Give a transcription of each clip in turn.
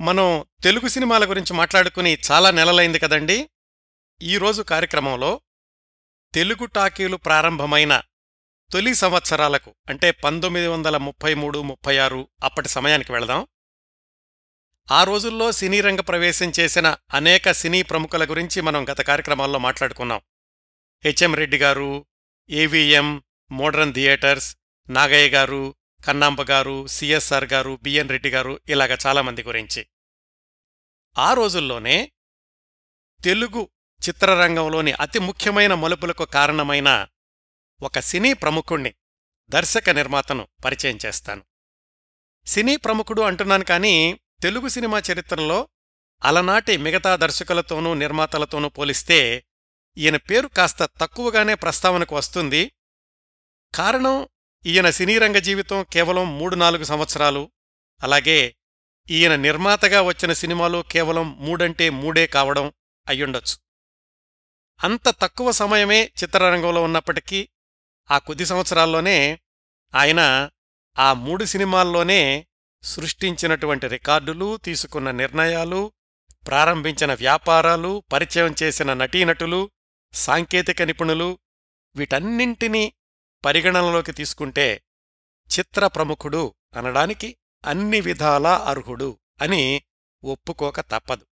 మనం తెలుగు సినిమాల గురించి మాట్లాడుకుని చాలా నెలలైంది కదండి. ఈరోజు కార్యక్రమంలో తెలుగు టాకీలు ప్రారంభమైన తొలి సంవత్సరాలకు అంటే పంతొమ్మిది వందల ముప్పై మూడు ముప్పై ఆరు అప్పటి సమయానికి వెళదాం. ఆ రోజుల్లో సినీ రంగ ప్రవేశం చేసిన అనేక సినీ ప్రముఖుల గురించి మనం గత కార్యక్రమాల్లో మాట్లాడుకున్నాం. హెచ్ఎం రెడ్డి గారు ఏవిఎం మోడర్న్ థియేటర్స్ నాగయ్య గారు కన్నాంబ గారు సిఎస్ఆర్ గారు బిఎన్ రెడ్డి గారు ఇలాగ చాలామంది గురించి. ఆ రోజుల్లోనే తెలుగు చిత్రరంగంలోని అతి ముఖ్యమైన మలుపులకు కారణమైన ఒక సినీ ప్రముఖుణ్ణి దర్శక నిర్మాతను పరిచయం చేస్తాను. సినీ ప్రముఖుడు అంటున్నాను కానీ తెలుగు సినిమా చరిత్రలో అలనాటి మిగతా దర్శకులతోనూ నిర్మాతలతోనూ పోలిస్తే ఈయన పేరు కాస్త తక్కువగానే ప్రస్తావనకు వస్తుంది. కారణం ఈయన సినీరంగ జీవితం కేవలం మూడు నాలుగు సంవత్సరాలు. అలాగే ఈయన నిర్మాతగా వచ్చిన సినిమాలు కేవలం మూడంటే మూడే కావడం అయ్యుండొచ్చు. అంత తక్కువ సమయమే చిత్రరంగంలో ఉన్నప్పటికీ ఆ కొద్ది సంవత్సరాల్లోనే ఆయన ఆ మూడు సినిమాల్లోనే సృష్టించినటువంటి రికార్డులు తీసుకున్న నిర్ణయాలు ప్రారంభించిన వ్యాపారాలు పరిచయం చేసిన నటీనటులు సాంకేతిక నిపుణులు వీటన్నింటినీ పరిగణనలోకి తీసుకుంటే చిత్ర ప్రముఖుడు అనడానికి అన్ని విధాలా అర్హుడు అని ఒప్పుకోక తప్పదు.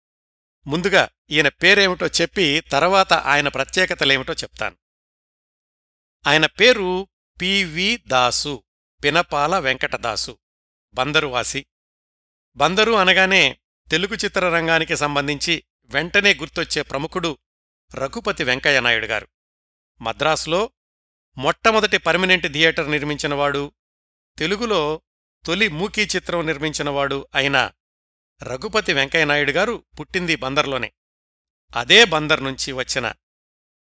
ముందుగా ఈయన పేరేమిటో చెప్పి తర్వాత ఆయన ప్రత్యేకతలేమిటో చెప్తాను. ఆయన పేరు పివి దాసు పినపాల వెంకటదాసు బందరువాసి. బందరు అనగానే తెలుగు చిత్రరంగానికి సంబంధించి వెంటనే గుర్తొచ్చే ప్రముఖుడు రఘుపతి వెంకయ్యనాయుడు గారు. మద్రాసులో మొట్టమొదటి పర్మనెంట్ థియేటర్ నిర్మించినవాడు తెలుగులో తొలి మూకీ చిత్రం నిర్మించినవాడు అయిన రఘుపతి వెంకయ్యనాయుడు గారు పుట్టింది బందర్లోనే. అదే బందర్ నుంచి వచ్చిన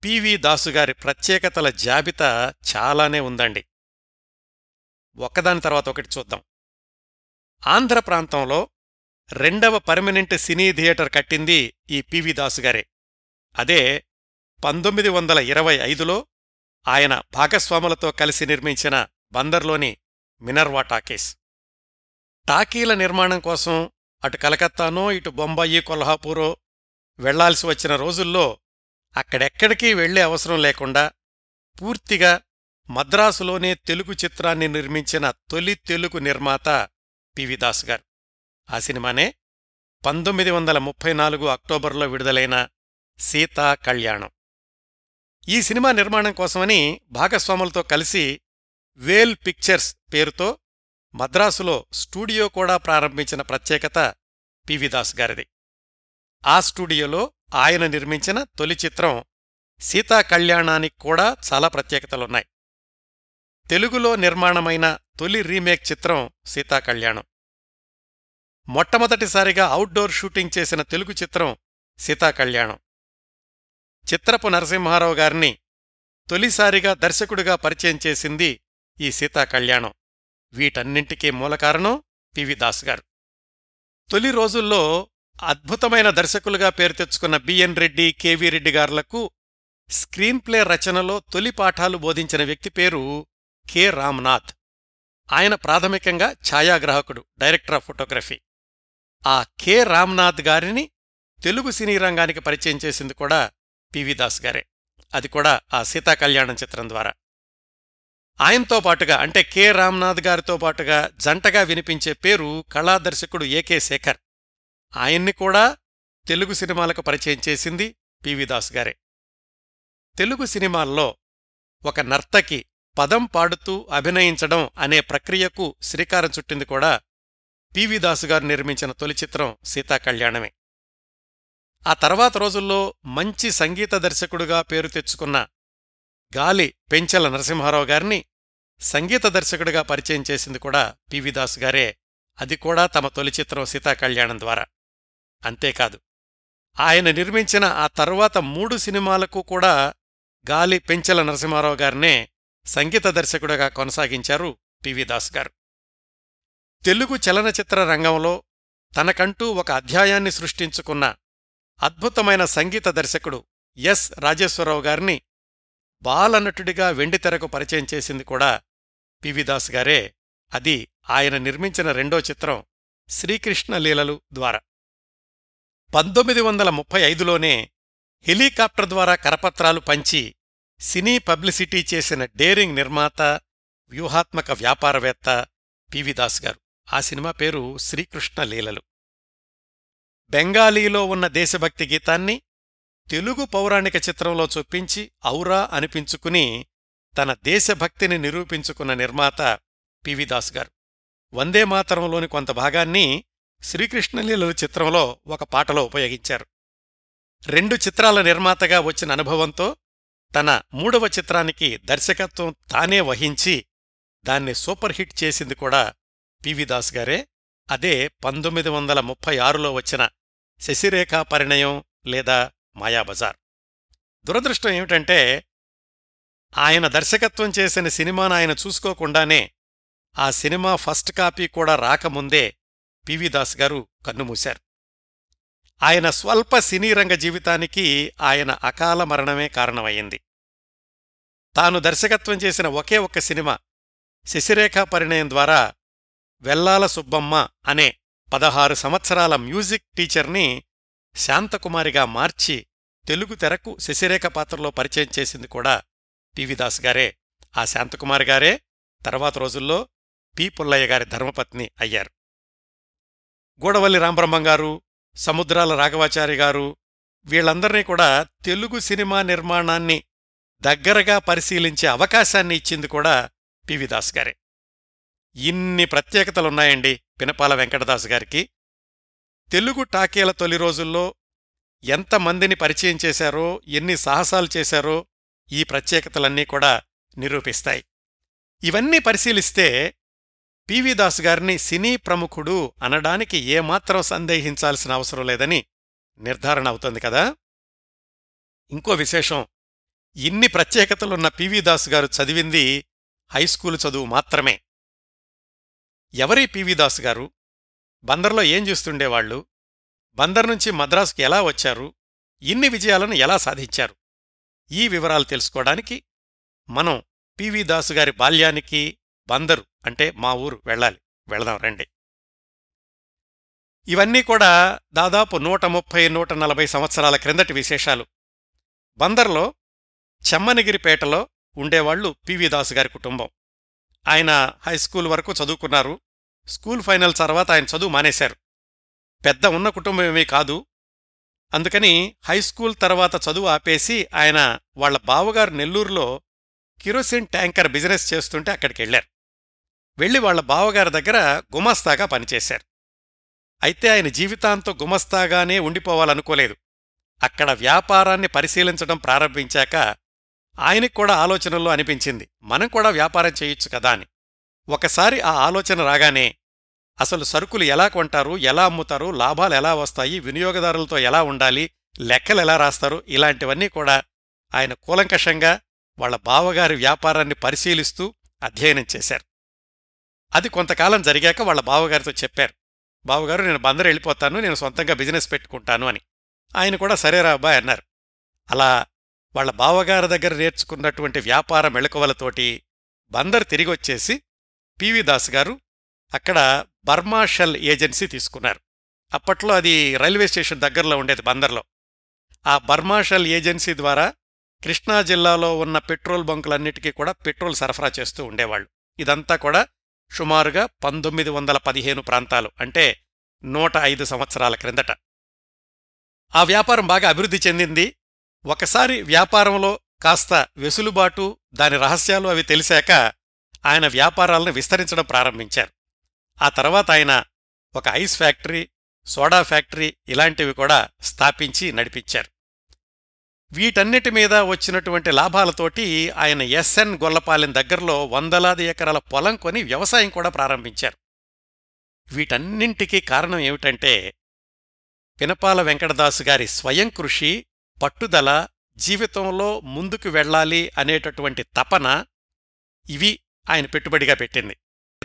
పివి దాసుగారి ప్రత్యేకతల జాబితా చాలానే ఉందండి. ఒక్కదాని తర్వాత ఒకటి చూద్దాం. ఆంధ్ర ప్రాంతంలో రెండవ పర్మనెంట్ సినీ థియేటర్ కట్టింది ఈ పివి దాసుగారే అదే పంతొమ్మిది వందల ఇరవై ఐదులో ఆయన భాగస్వాములతో కలిసి నిర్మించిన బందర్లోని మినర్వా టాకీస్ టాకీల నిర్మాణం కోసం అటు కలకత్తానో ఇటు బొంబాయి కొల్హాపూరో వెళ్ళాల్సి వచ్చిన రోజుల్లో అక్కడెక్కడికి వెళ్ళే అవసరం లేకుండా పూర్తిగా మద్రాసులోనే తెలుగు చిత్రాన్ని నిర్మించిన తొలి తెలుగు నిర్మాత పివి దాస్ గారు. ఆ సినిమానే పంతొమ్మిది వందల ముప్పై నాలుగు అక్టోబర్లో విడుదలైన సీతా కళ్యాణం. ఈ సినిమా నిర్మాణం కోసమని భాగస్వాములతో కలిసి వేల్ పిక్చర్స్ పేరుతో మద్రాసులో స్టూడియో కూడా ప్రారంభించిన ప్రత్యేకత పివి దాస్ గారిది. ఆ స్టూడియోలో ఆయన నిర్మించిన తొలి చిత్రం సీతా కళ్యాణానికి కూడా చాలా ప్రత్యేకతలున్నాయి. తెలుగులో నిర్మాణమైన తొలి రీమేక్ చిత్రం సీతా కళ్యాణం. మొట్టమొదటిసారిగా అవుట్డోర్ షూటింగ్ చేసిన తెలుగు చిత్రం సీతా కళ్యాణం. చిత్రపు నరసింహారావు గారిని తొలిసారిగా దర్శకుడిగా పరిచయం చేసింది ఈ సీతా కళ్యాణం వీటన్నింటికీ మూలకారణం పివి దాస్ గారు. తొలి రోజుల్లో అద్భుతమైన దర్శకులుగా పేరు తెచ్చుకున్న B N Reddy K V Reddy గారులకు screen play రచనలో తొలి పాఠాలు బోధించిన వ్యక్తి పేరు కె రామ్నాథ్. ఆయన ప్రాథమికంగా ఛాయాగ్రాహకుడు డైరెక్టర్ ఆఫ్ ఫోటోగ్రఫీ. ఆ కె రామ్నాథ్ గారిని తెలుగు సినీ రంగానికి పరిచయం చేసింది కూడా పివి దాస్ గారే. అది కూడా ఆ సీతా కళ్యాణం చిత్రం ద్వారా. ఆయనతో పాటుగా అంటే కె రామ్నాథ్ గారితో పాటుగా జంటగా వినిపించే పేరు కళాదర్శకుడు ఏకే శేఖర్. ఆయన్ని కూడా తెలుగు సినిమాలకు పరిచయం చేసింది పివి దాస్ గారే. తెలుగు సినిమాల్లో ఒక నర్తకి పదం పాడుతూ అభినయించడం అనే ప్రక్రియకు శ్రీకారం చుట్టింది కూడా పివి దాసు గారు నిర్మించిన తొలి చిత్రం సీతా కళ్యాణమే. ఆ తర్వాత రోజుల్లో మంచి సంగీత దర్శకుడుగా పేరు తెచ్చుకున్న గాలి పెంచెల నరసింహారావు గారిని సంగీత దర్శకుడిగా పరిచయం చేసింది కూడా పివిదాస్ గారే. అది కూడా తమ తొలి చిత్రం సీతా కళ్యాణం ద్వారా. అంతేకాదు ఆయన నిర్మించిన ఆ తర్వాత మూడు సినిమాలకు కూడా గాలి పెంచెల నరసింహారావు గారినే సంగీత దర్శకుడిగా కొనసాగించారు పివిదాస్ గారు. తెలుగు చలనచిత్ర రంగంలో తనకంటూ ఒక అధ్యాయాన్ని సృష్టించుకున్న అద్భుతమైన సంగీత దర్శకుడు ఎస్. రాజేశ్వరరావు గారిని బాలనటుడిగా వెండితెరకు పరిచయం చేసింది కూడా పివిదాస్ గారే. అది ఆయన నిర్మించిన రెండో చిత్రం శ్రీకృష్ణ లీలలు ద్వారా. పంతొమ్మిది వందల ముప్పై ఐదులోనే హెలికాప్టర్ ద్వారా కరపత్రాలు పంచి సినీ పబ్లిసిటీ చేసిన డేరింగ్ నిర్మాత వ్యూహాత్మక వ్యాపారవేత్త పివిదాస్ గారు. ఆ సినిమా పేరు శ్రీకృష్ణ లీలలు. బెంగాలీలో ఉన్న దేశభక్తి గీతాన్ని తెలుగు పౌరాణిక చిత్రంలో చొప్పించి ఔరా అనిపించుకుని తన దేశభక్తిని నిరూపించుకున్న నిర్మాత పివిదాస్ గారు. వందే మాతరంలోని కొంత భాగాన్ని శ్రీకృష్ణలీలలు చిత్రంలో ఒక పాటలో ఉపయోగించారు. రెండు చిత్రాల నిర్మాతగా వచ్చిన అనుభవంతో తన మూడవ చిత్రానికి దర్శకత్వం తానే వహించి దాన్ని సూపర్ హిట్ చేసింది కూడా పివిదాస్ గారే. అదే పంతొమ్మిది వందల ముప్పై ఆరులో వచ్చిన శశిరేఖా పరిణయం లేదా మాయాబజార్ దురదృష్టం ఏమిటంటే ఆయన దర్శకత్వం చేసిన సినిమాను ఆయన చూసుకోకుండానే ఆ సినిమా ఫస్ట్ కాపీ కూడా రాకముందే పివి దాస్ గారు కన్నుమూశారు ఆయన స్వల్ప సినీరంగ జీవితానికి ఆయన అకాల మరణమే కారణమయ్యింది. తాను దర్శకత్వం చేసిన ఒకే ఒక్క సినిమా శశిరేఖా పరిణయం ద్వారా వెల్లాల సుబ్బమ్మ అనే పదహారు సంవత్సరాల మ్యూజిక్ టీచర్ని శాంతకుమారిగా మార్చి తెలుగు తెరకు శశిరేఖ పాత్రలో పరిచయం చేసింది కూడా పివిదాస్ గారే. ఆ శాంతకుమారి గారే తర్వాత రోజుల్లో పి. పుల్లయ్య గారి ధర్మపత్ని అయ్యారు. గూడవల్లి రాంబ్రహ్మం గారు సముద్రాల రాఘవాచారి గారు వీళ్ళందర్నీ కూడా తెలుగు సినిమా నిర్మాణాన్ని దగ్గరగా పరిశీలించే అవకాశాన్ని ఇచ్చింది కూడా పివిదాస్ గారే. ఇన్ని ప్రత్యేకతలున్నాయండి. పినపాల వెంకటదాస్ గారికి తెలుగు టాకీల తొలి రోజుల్లో ఎంతమందిని పరిచయం చేశారో ఎన్ని సాహసాలు చేశారో ఈ ప్రత్యేకతలన్నీ కూడా నిరూపిస్తాయి. ఇవన్నీ పరిశీలిస్తే పివి దాస్ గారిని సినీ ప్రముఖుడు అనడానికి ఏమాత్రం సందేహించాల్సిన అవసరం లేదని నిర్ధారణ అవుతోంది కదా? ఇంకో విశేషం ఇన్ని ప్రత్యేకతలున్న పివి దాస్ గారు చదివింది హైస్కూలు చదువు మాత్రమే. ఎవరి పివి దాస్ గారు? బందర్లో ఏం చేస్తుండేవాళ్ళు బందర్ నుంచి మద్రాసుకి ఎలా వచ్చారు? ఇన్ని విజయాలను ఎలా సాధించారు? ఈ వివరాలు తెలుసుకోవడానికి మనం పివి దాసు గారి బాల్యానికి బందరు అంటే మా ఊరు వెళ్ళాలి. వెళదాం రండి. ఇవన్నీ కూడా దాదాపు నూట ముప్పై నూట నలభై సంవత్సరాల క్రిందటి విశేషాలు. బందర్లో చెమ్మనగిరిపేటలో ఉండేవాళ్ళు పివి దాసు గారి కుటుంబం. ఆయన హై స్కూల్ వరకు చదువుకున్నారు. స్కూల్ ఫైనల్ తర్వాత ఆయన చదువు మానేశారు. పెద్ద ఉన్న కుటుంబమేమీ కాదు. అందుకని హై స్కూల్ తర్వాత చదువు ఆపేసి ఆయన వాళ్ళ బావగారు నెల్లూరులో కిరోసిన్ ట్యాంకర్ బిజినెస్ చేస్తుంటే అక్కడికెళ్ళారు వెళ్ళి వాళ్ళ బావగారి దగ్గర గుమస్తాగా పనిచేశారు. అయితే ఆయన జీవితాంతం గుమస్తాగానే ఉండిపోవాలనుకోలేదు. అక్కడ వ్యాపారాన్ని పరిశీలించడం ప్రారంభించాక ఆయనకు కూడా ఆలోచనల్లో అనిపించింది. మనం కూడా వ్యాపారం చేయొచ్చు కదా అని. ఒకసారి ఆ ఆలోచన రాగానే అసలు సరుకులు ఎలా కొంటారు ఎలా అమ్ముతారు లాభాలు ఎలా వస్తాయి వినియోగదారులతో ఎలా ఉండాలి లెక్కలు ఎలా రాస్తారు ఇలాంటివన్నీ కూడా ఆయన కూలంకషంగా వాళ్ళ బావగారి వ్యాపారాన్ని పరిశీలిస్తూ అధ్యయనం చేశారు. అది కొంతకాలం జరిగాక వాళ్ళ బావగారితో చెప్పారు. బావగారు నేను బందరు వెళ్ళిపోతాను నేను సొంతంగా బిజినెస్ పెట్టుకుంటాను అని. ఆయన కూడా సరేరా అబ్బాయి అన్నారు. అలా వాళ్ళ బావగారి దగ్గర నేర్చుకున్నటువంటి వ్యాపార మెళకువలతోటి బందర్ తిరిగొచ్చేసి పివి దాస్ గారు అక్కడ బర్మా షెల్ ఏజెన్సీ తీసుకున్నారు. అప్పట్లో అది రైల్వే స్టేషన్ దగ్గరలో ఉండేది బందర్లో. ఆ బర్మా షెల్ ఏజెన్సీ ద్వారా కృష్ణా జిల్లాలో ఉన్న పెట్రోల్ బంకులన్నిటికీ కూడా పెట్రోల్ సరఫరా చేస్తూ ఉండేవాళ్ళు. ఇదంతా కూడా సుమారుగా పంతొమ్మిది వందల పదిహేను ప్రాంతాలు అంటే నూట ఐదు సంవత్సరాల క్రిందట. ఆ వ్యాపారం బాగా అభివృద్ధి చెందింది. ఒకసారి వ్యాపారంలో కాస్త వెసులుబాటు దాని రహస్యాలు అవి తెలిసాక ఆయన వ్యాపారాలను విస్తరించడం ప్రారంభించారు. ఆ తర్వాత ఆయన ఒక ఐస్ ఫ్యాక్టరీ సోడా ఫ్యాక్టరీ ఇలాంటివి కూడా స్థాపించి నడిపించారు. వీటన్నిటి మీద వచ్చినటువంటి లాభాలతోటి ఆయన ఎస్ఎన్ గొల్లపాలెం దగ్గరలో వందలాది ఎకరాల పొలం కొని వ్యవసాయం కూడా ప్రారంభించారు. వీటన్నింటికీ కారణం ఏమిటంటే పినపాల వెంకటదాసు గారి స్వయం కృషి పట్టుదల జీవితంలో ముందుకు వెళ్ళాలి అనేటటువంటి తపన ఇవి ఆయన పెట్టుబడిగా పెట్టింది.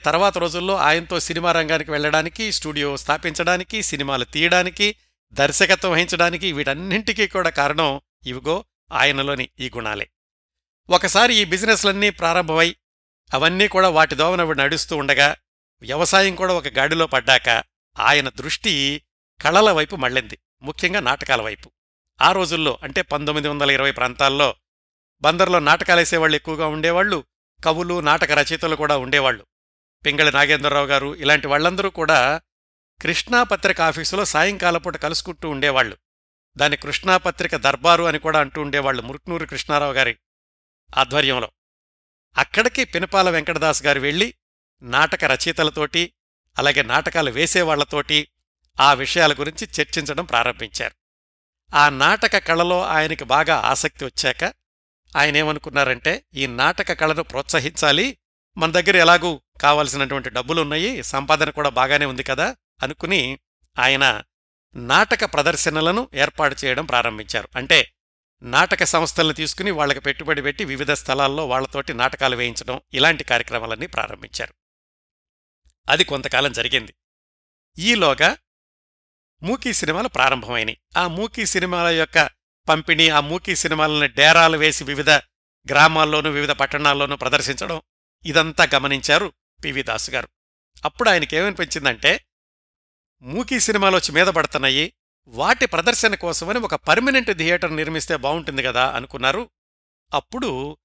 తర్వాత రోజుల్లో ఆయనతో సినిమా రంగానికి వెళ్ళడానికి స్టూడియో స్థాపించడానికి సినిమాలు తీయడానికి దర్శకత్వం వహించడానికి వీటన్నింటికీ కూడా కారణం ఇవిగో ఆయనలోని ఈ గుణాలే. ఒకసారి ఈ బిజినెస్లన్నీ ప్రారంభమై అవన్నీ కూడా వాటి దోవన నడుస్తూ ఉండగా వ్యవసాయం కూడా ఒక గాడిలో పడ్డాక ఆయన దృష్టి కళల వైపు మళ్ళింది. ముఖ్యంగా నాటకాల వైపు. ఆ రోజుల్లో అంటే పంతొమ్మిది వందల ఇరవై ప్రాంతాల్లో బందర్లో నాటకాలేసేవాళ్ళు ఎక్కువగా ఉండేవాళ్ళు కవులు నాటక రచయితలు కూడా ఉండేవాళ్ళు. పింగళి నాగేంద్రరావు గారు ఇలాంటి వాళ్ళందరూ కూడా కృష్ణాపత్రిక ఆఫీసులో సాయంకాలపూట కలుసుకుంటూ ఉండేవాళ్ళు. దాని కృష్ణాపత్రిక దర్బారు అని కూడా అంటూ ఉండేవాళ్ళు మురుక్నూరు కృష్ణారావు గారి ఆధ్వర్యంలో. అక్కడికి పినపాల వెంకటదాస్ గారు వెళ్ళి నాటక రచయితలతోటి అలాగే నాటకాలు వేసేవాళ్ళతోటి ఆ విషయాల గురించి చర్చించడం ప్రారంభించారు. ఆ నాటక కళలో ఆయనకి బాగా ఆసక్తి వచ్చాక ఆయనేమనుకున్నారంటే ఈ నాటక కళను ప్రోత్సహించాలి మన దగ్గర ఎలాగూ కావలసినటువంటి డబ్బులున్నాయి సంపాదన కూడా బాగానే ఉంది కదా అనుకుని ఆయన నాటక ప్రదర్శనలను ఏర్పాటు చేయడం ప్రారంభించారు. అంటే నాటక సంస్థలను తీసుకుని వాళ్ళకి పెట్టుబడి పెట్టి వివిధ స్థలాల్లో వాళ్ళతోటి నాటకాలు వేయించడం ఇలాంటి కార్యక్రమాలన్నీ ప్రారంభించారు. అది కొంతకాలం జరిగింది. ఈలోగా మూకీ సినిమాలు ప్రారంభమైనాయి. ఆ మూకీ సినిమాల యొక్క పంపిణీ ఆ మూకీ సినిమాలను డేరాలు వేసి వివిధ గ్రామాల్లోనూ వివిధ పట్టణాల్లోనూ ప్రదర్శించడం ఇదంతా గమనించారు పివి దాసు గారు అప్పుడు ఆయనకేమనిపించిందంటే మూకీ సినిమాలు వచ్చి మీద పడుతున్నాయి వాటి ప్రదర్శన కోసమని ఒక పర్మనెంట్ థియేటర్ నిర్మిస్తే బాగుంటుంది కదా అనుకున్నారు. అప్పుడు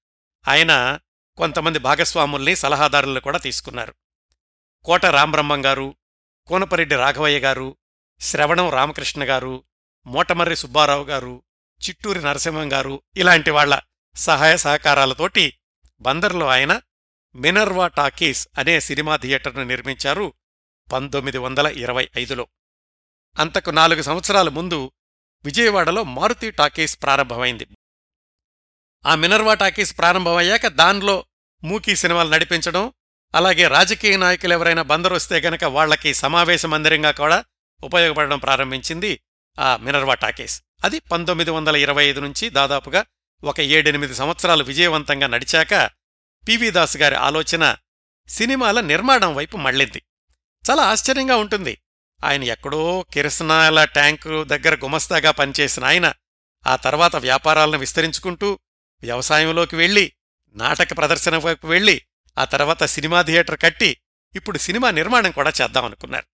ఆయన కొంతమంది భాగస్వాముల్ని సలహాదారులను కూడా తీసుకున్నారు. కోట రామబ్రహ్మం గారు కోనపరెడ్డి రాఘవయ్య గారు శ్రవణం రామకృష్ణ గారు మోటమర్రి సుబ్బారావు గారు చిట్టూరి నరసింహం గారు ఇలాంటి వాళ్ళ సహాయ సహకారాలతోటి బందర్లో ఆయన మినర్వా టాకీస్ అనే సినిమా థియేటర్ను నిర్మించారు పంతొమ్మిది వందల ఇరవై ఐదులో. అంతకు నాలుగు సంవత్సరాల ముందు విజయవాడలో మారుతి టాకీస్ ప్రారంభమైంది. ఆ మినర్వా టాకీస్ ప్రారంభమయ్యాక దానిలో మూకీ సినిమాలు నడిపించడం అలాగే రాజకీయ నాయకులు ఎవరైనా బందరు వస్తే గనక వాళ్ళకి సమావేశ మందిరంగా కూడా ఉపయోగపడడం ప్రారంభించింది ఆ మినర్వా టాకీస్. అది పంతొమ్మిది వందల ఇరవై ఐదు నుంచి దాదాపుగా ఒక ఏడెనిమిది సంవత్సరాలు విజయవంతంగా నడిచాక పివి దాస్ గారి ఆలోచన సినిమాల నిర్మాణం వైపు మళ్ళింది. చాలా ఆశ్చర్యంగా ఉంటుంది. ఆయన ఎక్కడో కిరసనాల ట్యాంకు దగ్గర గుమస్తాగా పనిచేసిన ఆయన ఆ తర్వాత వ్యాపారాలను విస్తరించుకుంటూ వ్యవసాయంలోకి వెళ్ళి నాటక ప్రదర్శన వైపు వెళ్ళి ఆ తర్వాత సినిమా థియేటర్ కట్టి ఇప్పుడు సినిమా నిర్మాణం కూడా చేద్దామనుకున్నారు.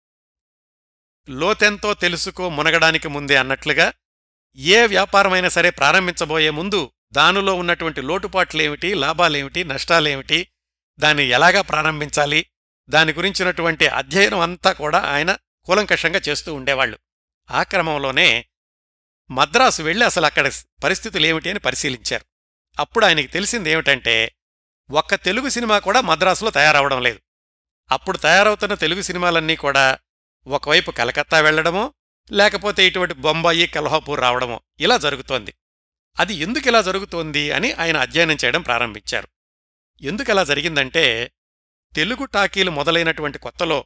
లోతెంతో తెలుసుకో మునగడానికి ముందే అన్నట్లుగా ఏ వ్యాపారమైనా సరే ప్రారంభించబోయే ముందు దానిలో ఉన్నటువంటి లోటుపాట్లేమిటి లాభాలేమిటి నష్టాలేమిటి దాన్ని ఎలాగా ప్రారంభించాలి దాని గురించినటువంటి అధ్యయనం అంతా కూడా ఆయన కూలంకషంగా చేస్తూ ఉండేవాళ్ళు ఆ క్రమంలోనే మద్రాసు వెళ్ళి అసలు అక్కడ పరిస్థితులేమిటి అని పరిశీలించారు. అప్పుడు ఆయనకి తెలిసిందేమిటంటే ఒక్క తెలుగు సినిమా కూడా మద్రాసులో తయారవడం లేదు. అప్పుడు తయారవుతున్న తెలుగు సినిమాలన్నీ కూడా ఒకవైపు కలకత్తా వెళ్ళడమో లేకపోతే ఇటువంటి బొంబాయి కల్హాపూర్ రావడమో ఇలా జరుగుతోంది. అది ఎందుకు ఇలా జరుగుతోంది అని ఆయన అధ్యయనం చేయడం ప్రారంభించారు. ఎందుకలా జరిగిందంటే తెలుగు టాకీలు మొదలైనటువంటి కొత్తలో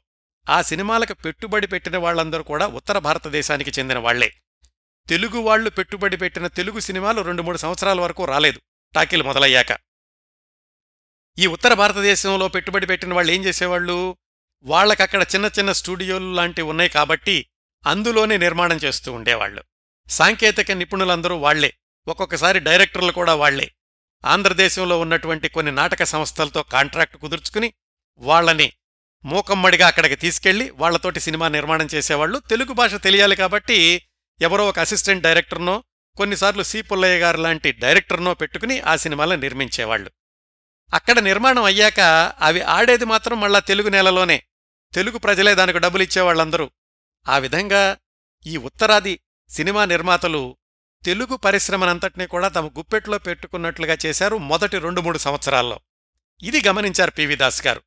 ఆ సినిమాలకు పెట్టుబడి పెట్టిన వాళ్ళందరూ కూడా ఉత్తర భారతదేశానికి చెందిన వాళ్ళే తెలుగు వాళ్ళు పెట్టుబడి పెట్టిన తెలుగు సినిమాలు రెండు మూడు సంవత్సరాల వరకు రాలేదు టాకీలు మొదలయ్యాక. ఈ ఉత్తర భారతదేశంలో పెట్టుబడి పెట్టిన వాళ్ళు ఏం చేసేవాళ్ళు? వాళ్ళకక్కడ చిన్న చిన్న స్టూడియోలు లాంటివి ఉన్నాయి కాబట్టి అందులోనే నిర్మాణం చేస్తూ ఉండేవాళ్ళు. సాంకేతిక నిపుణులందరూ వాళ్ళే ఒక్కొక్కసారి డైరెక్టర్లు కూడా వాళ్ళే ఆంధ్రదేశంలో ఉన్నటువంటి కొన్ని నాటక సంస్థలతో కాంట్రాక్ట్ కుదుర్చుకుని వాళ్ళని మూకమ్మడిగా అక్కడికి తీసుకెళ్ళి వాళ్ళతోటి సినిమా నిర్మాణం చేసేవాళ్ళు. తెలుగు భాష తెలియాలి కాబట్టి ఎవరో ఒక అసిస్టెంట్ డైరెక్టర్నో కొన్నిసార్లు సి పుల్లయ్య గారు లాంటి డైరెక్టర్నో పెట్టుకుని ఆ సినిమాలను నిర్మించేవాళ్ళు. అక్కడ నిర్మాణం అయ్యాక అవి ఆడేది మాత్రం మళ్ళా తెలుగు నేలలోనే. తెలుగు ప్రజలే దానికి డబ్బులిచ్చేవాళ్ళందరూ ఆ విధంగా ఈ ఉత్తరాది సినిమా నిర్మాతలు తెలుగు పరిశ్రమనంతటినీ కూడా తమ గుప్పెట్లో పెట్టుకున్నట్లుగా చేశారు మొదటి రెండు మూడు సంవత్సరాల్లో. ఇది గమనించారు పివి దాస్ గారు.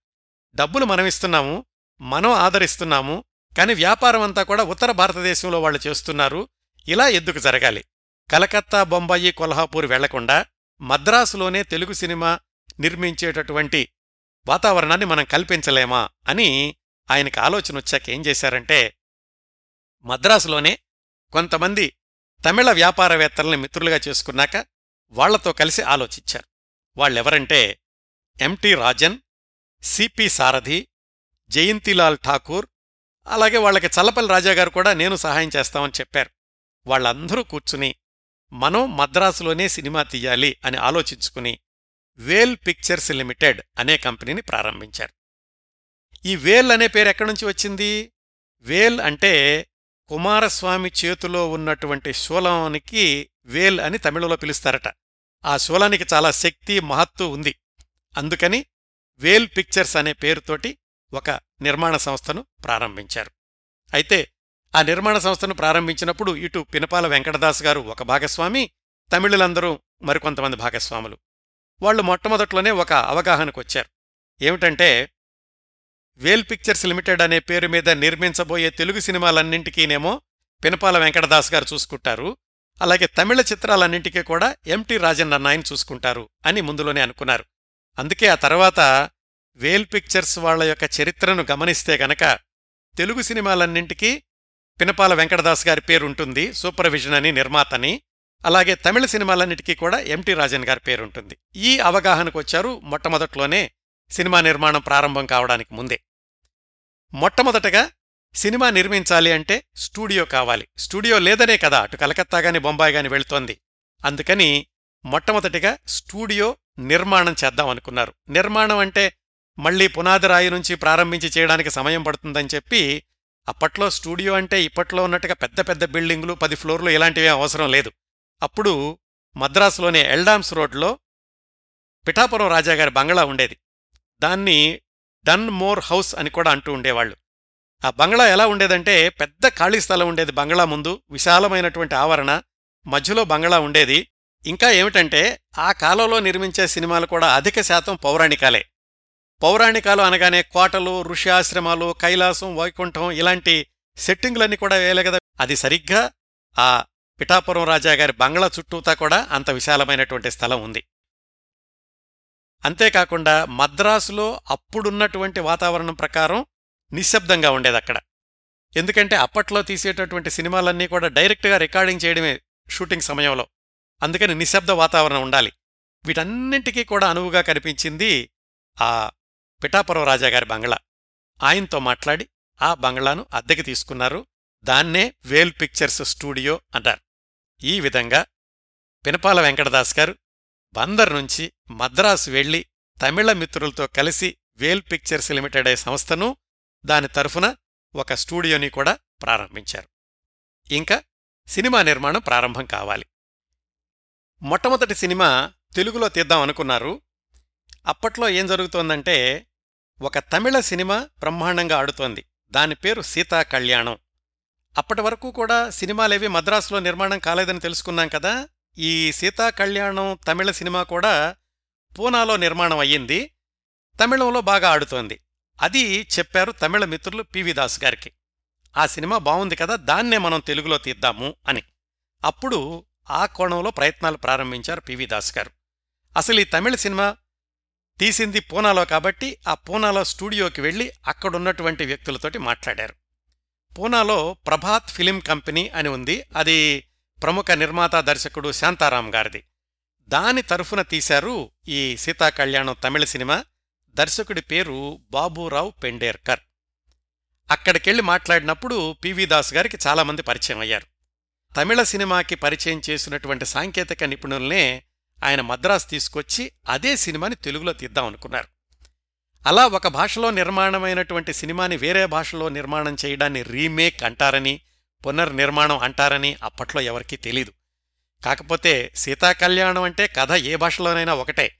డబ్బులు మనమిస్తున్నాము మనం ఆదరిస్తున్నాము కాని వ్యాపారం అంతా కూడా ఉత్తర భారతదేశంలో వాళ్ళు చేస్తున్నారు ఇలా ఎందుకు జరగాలి? కలకత్తా బొంబాయి కొల్హాపూర్ వెళ్ళకుండా మద్రాసులోనే తెలుగు సినిమా నిర్మించేటటువంటి వాతావరణాన్ని మనం కల్పించలేమా అని ఆయనకు ఆలోచన వచ్చాక ఏం చేశారంటే మద్రాసులోనే కొంతమంది తమిళ వ్యాపారవేత్తల్ని మిత్రులుగా చేసుకున్నాక వాళ్ళతో కలిసి ఆలోచించారు. వాళ్ళెవరంటే M T Rajan C P Sarathi Jayantilal Thakur అలాగే వాళ్ళకి చల్లపల్లి రాజాగారు కూడా నేను సహాయం చేస్తామని చెప్పారు. వాళ్ళందరూ కూర్చుని మనం మద్రాసులోనే సినిమా తీయాలి అని ఆలోచించుకుని వేల్ పిక్చర్స్ లిమిటెడ్ అనే కంపెనీని ప్రారంభించారు. ఈ వేల్ అనే పేరు ఎక్కడి నుంచి వచ్చింది? వేల్ అంటే కుమారస్వామి చేతిలో ఉన్నటువంటి శూలానికి వేల్ అని తమిళలో పిలుస్తారట. ఆ శూలానికి చాలా శక్తి మహత్తు ఉంది. అందుకని వేల్ పిక్చర్స్ అనే పేరుతోటి ఒక నిర్మాణ సంస్థను ప్రారంభించారు. అయితే ఆ నిర్మాణ సంస్థను ప్రారంభించినప్పుడు ఇటు పినపాల వెంకటదాస్ గారు ఒక భాగస్వామి తమిళులందరూ మరికొంతమంది భాగస్వాములు. వాళ్ళు మొట్టమొదట్లోనే ఒక అవగాహనకొచ్చారు. ఏమిటంటే వేల్ పిక్చర్స్ లిమిటెడ్ అనే పేరు మీద నిర్మించబోయే తెలుగు సినిమాలన్నింటికీనేమో పినపాల వెంకటదాస్ గారు చూసుకుంటారు. అలాగే తమిళ చిత్రాలన్నింటికీ కూడా ఎంటి రాజన్ అన్నాయని చూసుకుంటారు అని ముందులోనే అనుకున్నారు. అందుకే ఆ తర్వాత వేల్ పిక్చర్స్ వాళ్ళ యొక్క చరిత్రను గమనిస్తే గనక తెలుగు సినిమాలన్నింటికీ పినపాల వెంకటదాస్ గారి పేరుంటుంది సూపర్విజన్ అని నిర్మాతని అలాగే తమిళ సినిమాలన్నిటికీ కూడా ఎంటి రాజన్ గారి పేరుంటుంది ఈ అవగాహనకు వచ్చారు మొట్టమొదట్లోనే సినిమా నిర్మాణం ప్రారంభం కావడానికి ముందే. మొట్టమొదటగా సినిమా నిర్మించాలి అంటే స్టూడియో కావాలి. స్టూడియో లేదనే కదా అటు కలకత్తా గాని బొంబాయి గాని వెళుతోంది. అందుకని మొట్టమొదటిగా స్టూడియో నిర్మాణం చేద్దాం అనుకున్నారు. నిర్మాణం అంటే మళ్ళీ పునాది రాయి నుంచి ప్రారంభించి చేయడానికి సమయం పడుతుందని చెప్పి అప్పట్లో స్టూడియో అంటే ఇప్పట్లో ఉన్నట్టుగా పెద్ద పెద్ద బిల్డింగులు పది ఫ్లోర్లు ఇలాంటివి అవసరం లేదు. అప్పుడు మద్రాసులోని ఎల్డామ్స్ రోడ్లో పిఠాపురం రాజాగారి బంగ్లా ఉండేది. దాన్ని డన్ మోర్ హౌస్ అని కూడా అంటూ ఉండేవాళ్ళు ఆ బంగ్లా ఎలా ఉండేదంటే పెద్ద ఖాళీ స్థలం ఉండేది బంగ్లా ముందు విశాలమైనటువంటి ఆవరణ మధ్యలో బంగ్లా ఉండేది. ఇంకా ఏమిటంటే ఆ కాలంలో నిర్మించే సినిమాలు కూడా అధిక శాతం పౌరాణికాలే. పౌరాణికాలు అనగానే కోటలు ఋష్యాశ్రమాలు కైలాసం వైకుంఠం ఇలాంటి సెట్టింగులన్నీ కూడా వేయలే కదా. అది సరిగ్గా ఆ పిఠాపురం రాజాగారి బంగ్లా చుట్టూతా కూడా అంత విశాలమైనటువంటి స్థలం ఉంది. అంతేకాకుండా మద్రాసులో అప్పుడున్నటువంటి వాతావరణం ప్రకారం నిశ్శబ్దంగా ఉండేది అక్కడ. ఎందుకంటే అప్పట్లో తీసేటటువంటి సినిమాలన్నీ కూడా డైరెక్ట్గా రికార్డింగ్ చేయడమే షూటింగ్ సమయంలో. అందుకని నిశ్శబ్ద వాతావరణం ఉండాలి. వీటన్నింటికీ కూడా అనువుగా కనిపించింది ఆ పిఠాపురం రాజాగారి బంగ్లా. ఆయనతో మాట్లాడి ఆ బంగ్లాను అద్దెకి తీసుకున్నారు. దాన్నే వేల్ పిక్చర్స్ స్టూడియో అంటారు. ఈ విధంగా పినపాల వెంకటదాస్ గారు బందర్ నుంచి మద్రాసు వెళ్ళి తమిళ మిత్రులతో కలిసి వేల్ పిక్చర్స్ లిమిటెడ్ అనే సంస్థను దాని తరఫున ఒక స్టూడియోని కూడా ప్రారంభించారు. ఇంకా సినిమా నిర్మాణం ప్రారంభం కావాలి. మొట్టమొదటి సినిమా తెలుగులో తీద్దాం అనుకున్నారు. అప్పట్లో ఏం జరుగుతోందంటే ఒక తమిళ సినిమా బ్రహ్మాండంగా ఆడుతోంది. దాని పేరు సీతా కళ్యాణం. అప్పటి వరకు కూడా సినిమాలేవి మద్రాసులో నిర్మాణం కాలేదని తెలుసుకున్నాం కదా. ఈ సీతా కళ్యాణం తమిళ సినిమా కూడా పూనాలో నిర్మాణం అయ్యింది. తమిళంలో బాగా ఆడుతోంది. అది చెప్పారు తమిళ మిత్రులు పివి దాస్ గారికి. ఆ సినిమా బాగుంది కదా దాన్నే మనం తెలుగులో తీద్దాము అని. అప్పుడు ఆ కోణంలో ప్రయత్నాలు ప్రారంభించారు పివి దాస్ గారు. అసలు ఈ తమిళ సినిమా తీసింది పూనాలో కాబట్టి ఆ పూనాలో స్టూడియోకి వెళ్ళి అక్కడున్నటువంటి వ్యక్తులతోటి మాట్లాడారు. పూనాలో ప్రభాత్ ఫిలిం కంపెనీ అని ఉంది. అది ప్రముఖ నిర్మాత దర్శకుడు శాంతారాం గారిది. దాని తరఫున తీశారు ఈ సీతా కళ్యాణం తమిళ సినిమా. దర్శకుడి పేరు బాబూరావు పెండేర్కర్. అక్కడికెళ్ళి మాట్లాడినప్పుడు పివి దాస్ గారికి చాలామంది పరిచయం అయ్యారు. తమిళ సినిమాకి పరిచయం చేసినటువంటి సాంకేతిక నిపుణుల్నే ఆయన మద్రాసు తీసుకొచ్చి అదే సినిమాని తెలుగులో తీద్దాం అనుకున్నారు. అలా ఒక భాషలో నిర్మాణమైనటువంటి సినిమాని వేరే భాషలో నిర్మాణం చేయడాన్ని రీమేక్ అంటారని పునర్నిర్మాణం అంటారని అప్పట్లో ఎవరికీ తెలీదు. కాకపోతే సీతాకళ్యాణం అంటే కథ ఏ భాషలోనైనా ఒకటే.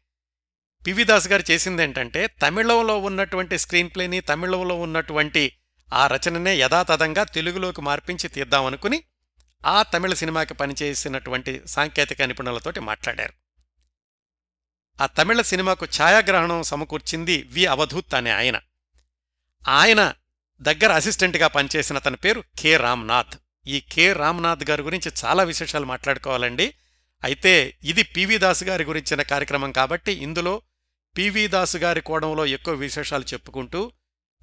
పివిదాస్ గారు చేసిందేంటంటే తమిళంలో ఉన్నటువంటి స్క్రీన్ ప్లేని తమిళంలో ఉన్నటువంటి ఆ రచననే యథాతథంగా తెలుగులోకి మార్పించి తీద్దామనుకుని ఆ తమిళ సినిమాకి పనిచేసినటువంటి సాంకేతిక నిపుణులతోటి మాట్లాడారు. ఆ తమిళ సినిమాకు ఛాయాగ్రహణం సమకూర్చింది వి అవధూత్ అనే ఆయన. ఆయన దగ్గర అసిస్టెంట్గా పనిచేసిన తన పేరు కె. రామ్నాథ్. ఈ కె. రామ్నాథ్ గారి గురించి చాలా విశేషాలు మాట్లాడుకోవాలండి. అయితే ఇది పివి దాస్ గారి గురించిన కార్యక్రమం కాబట్టి ఇందులో పివి దాసు గారి కోణంలో ఎక్కువ విశేషాలు చెప్పుకుంటూ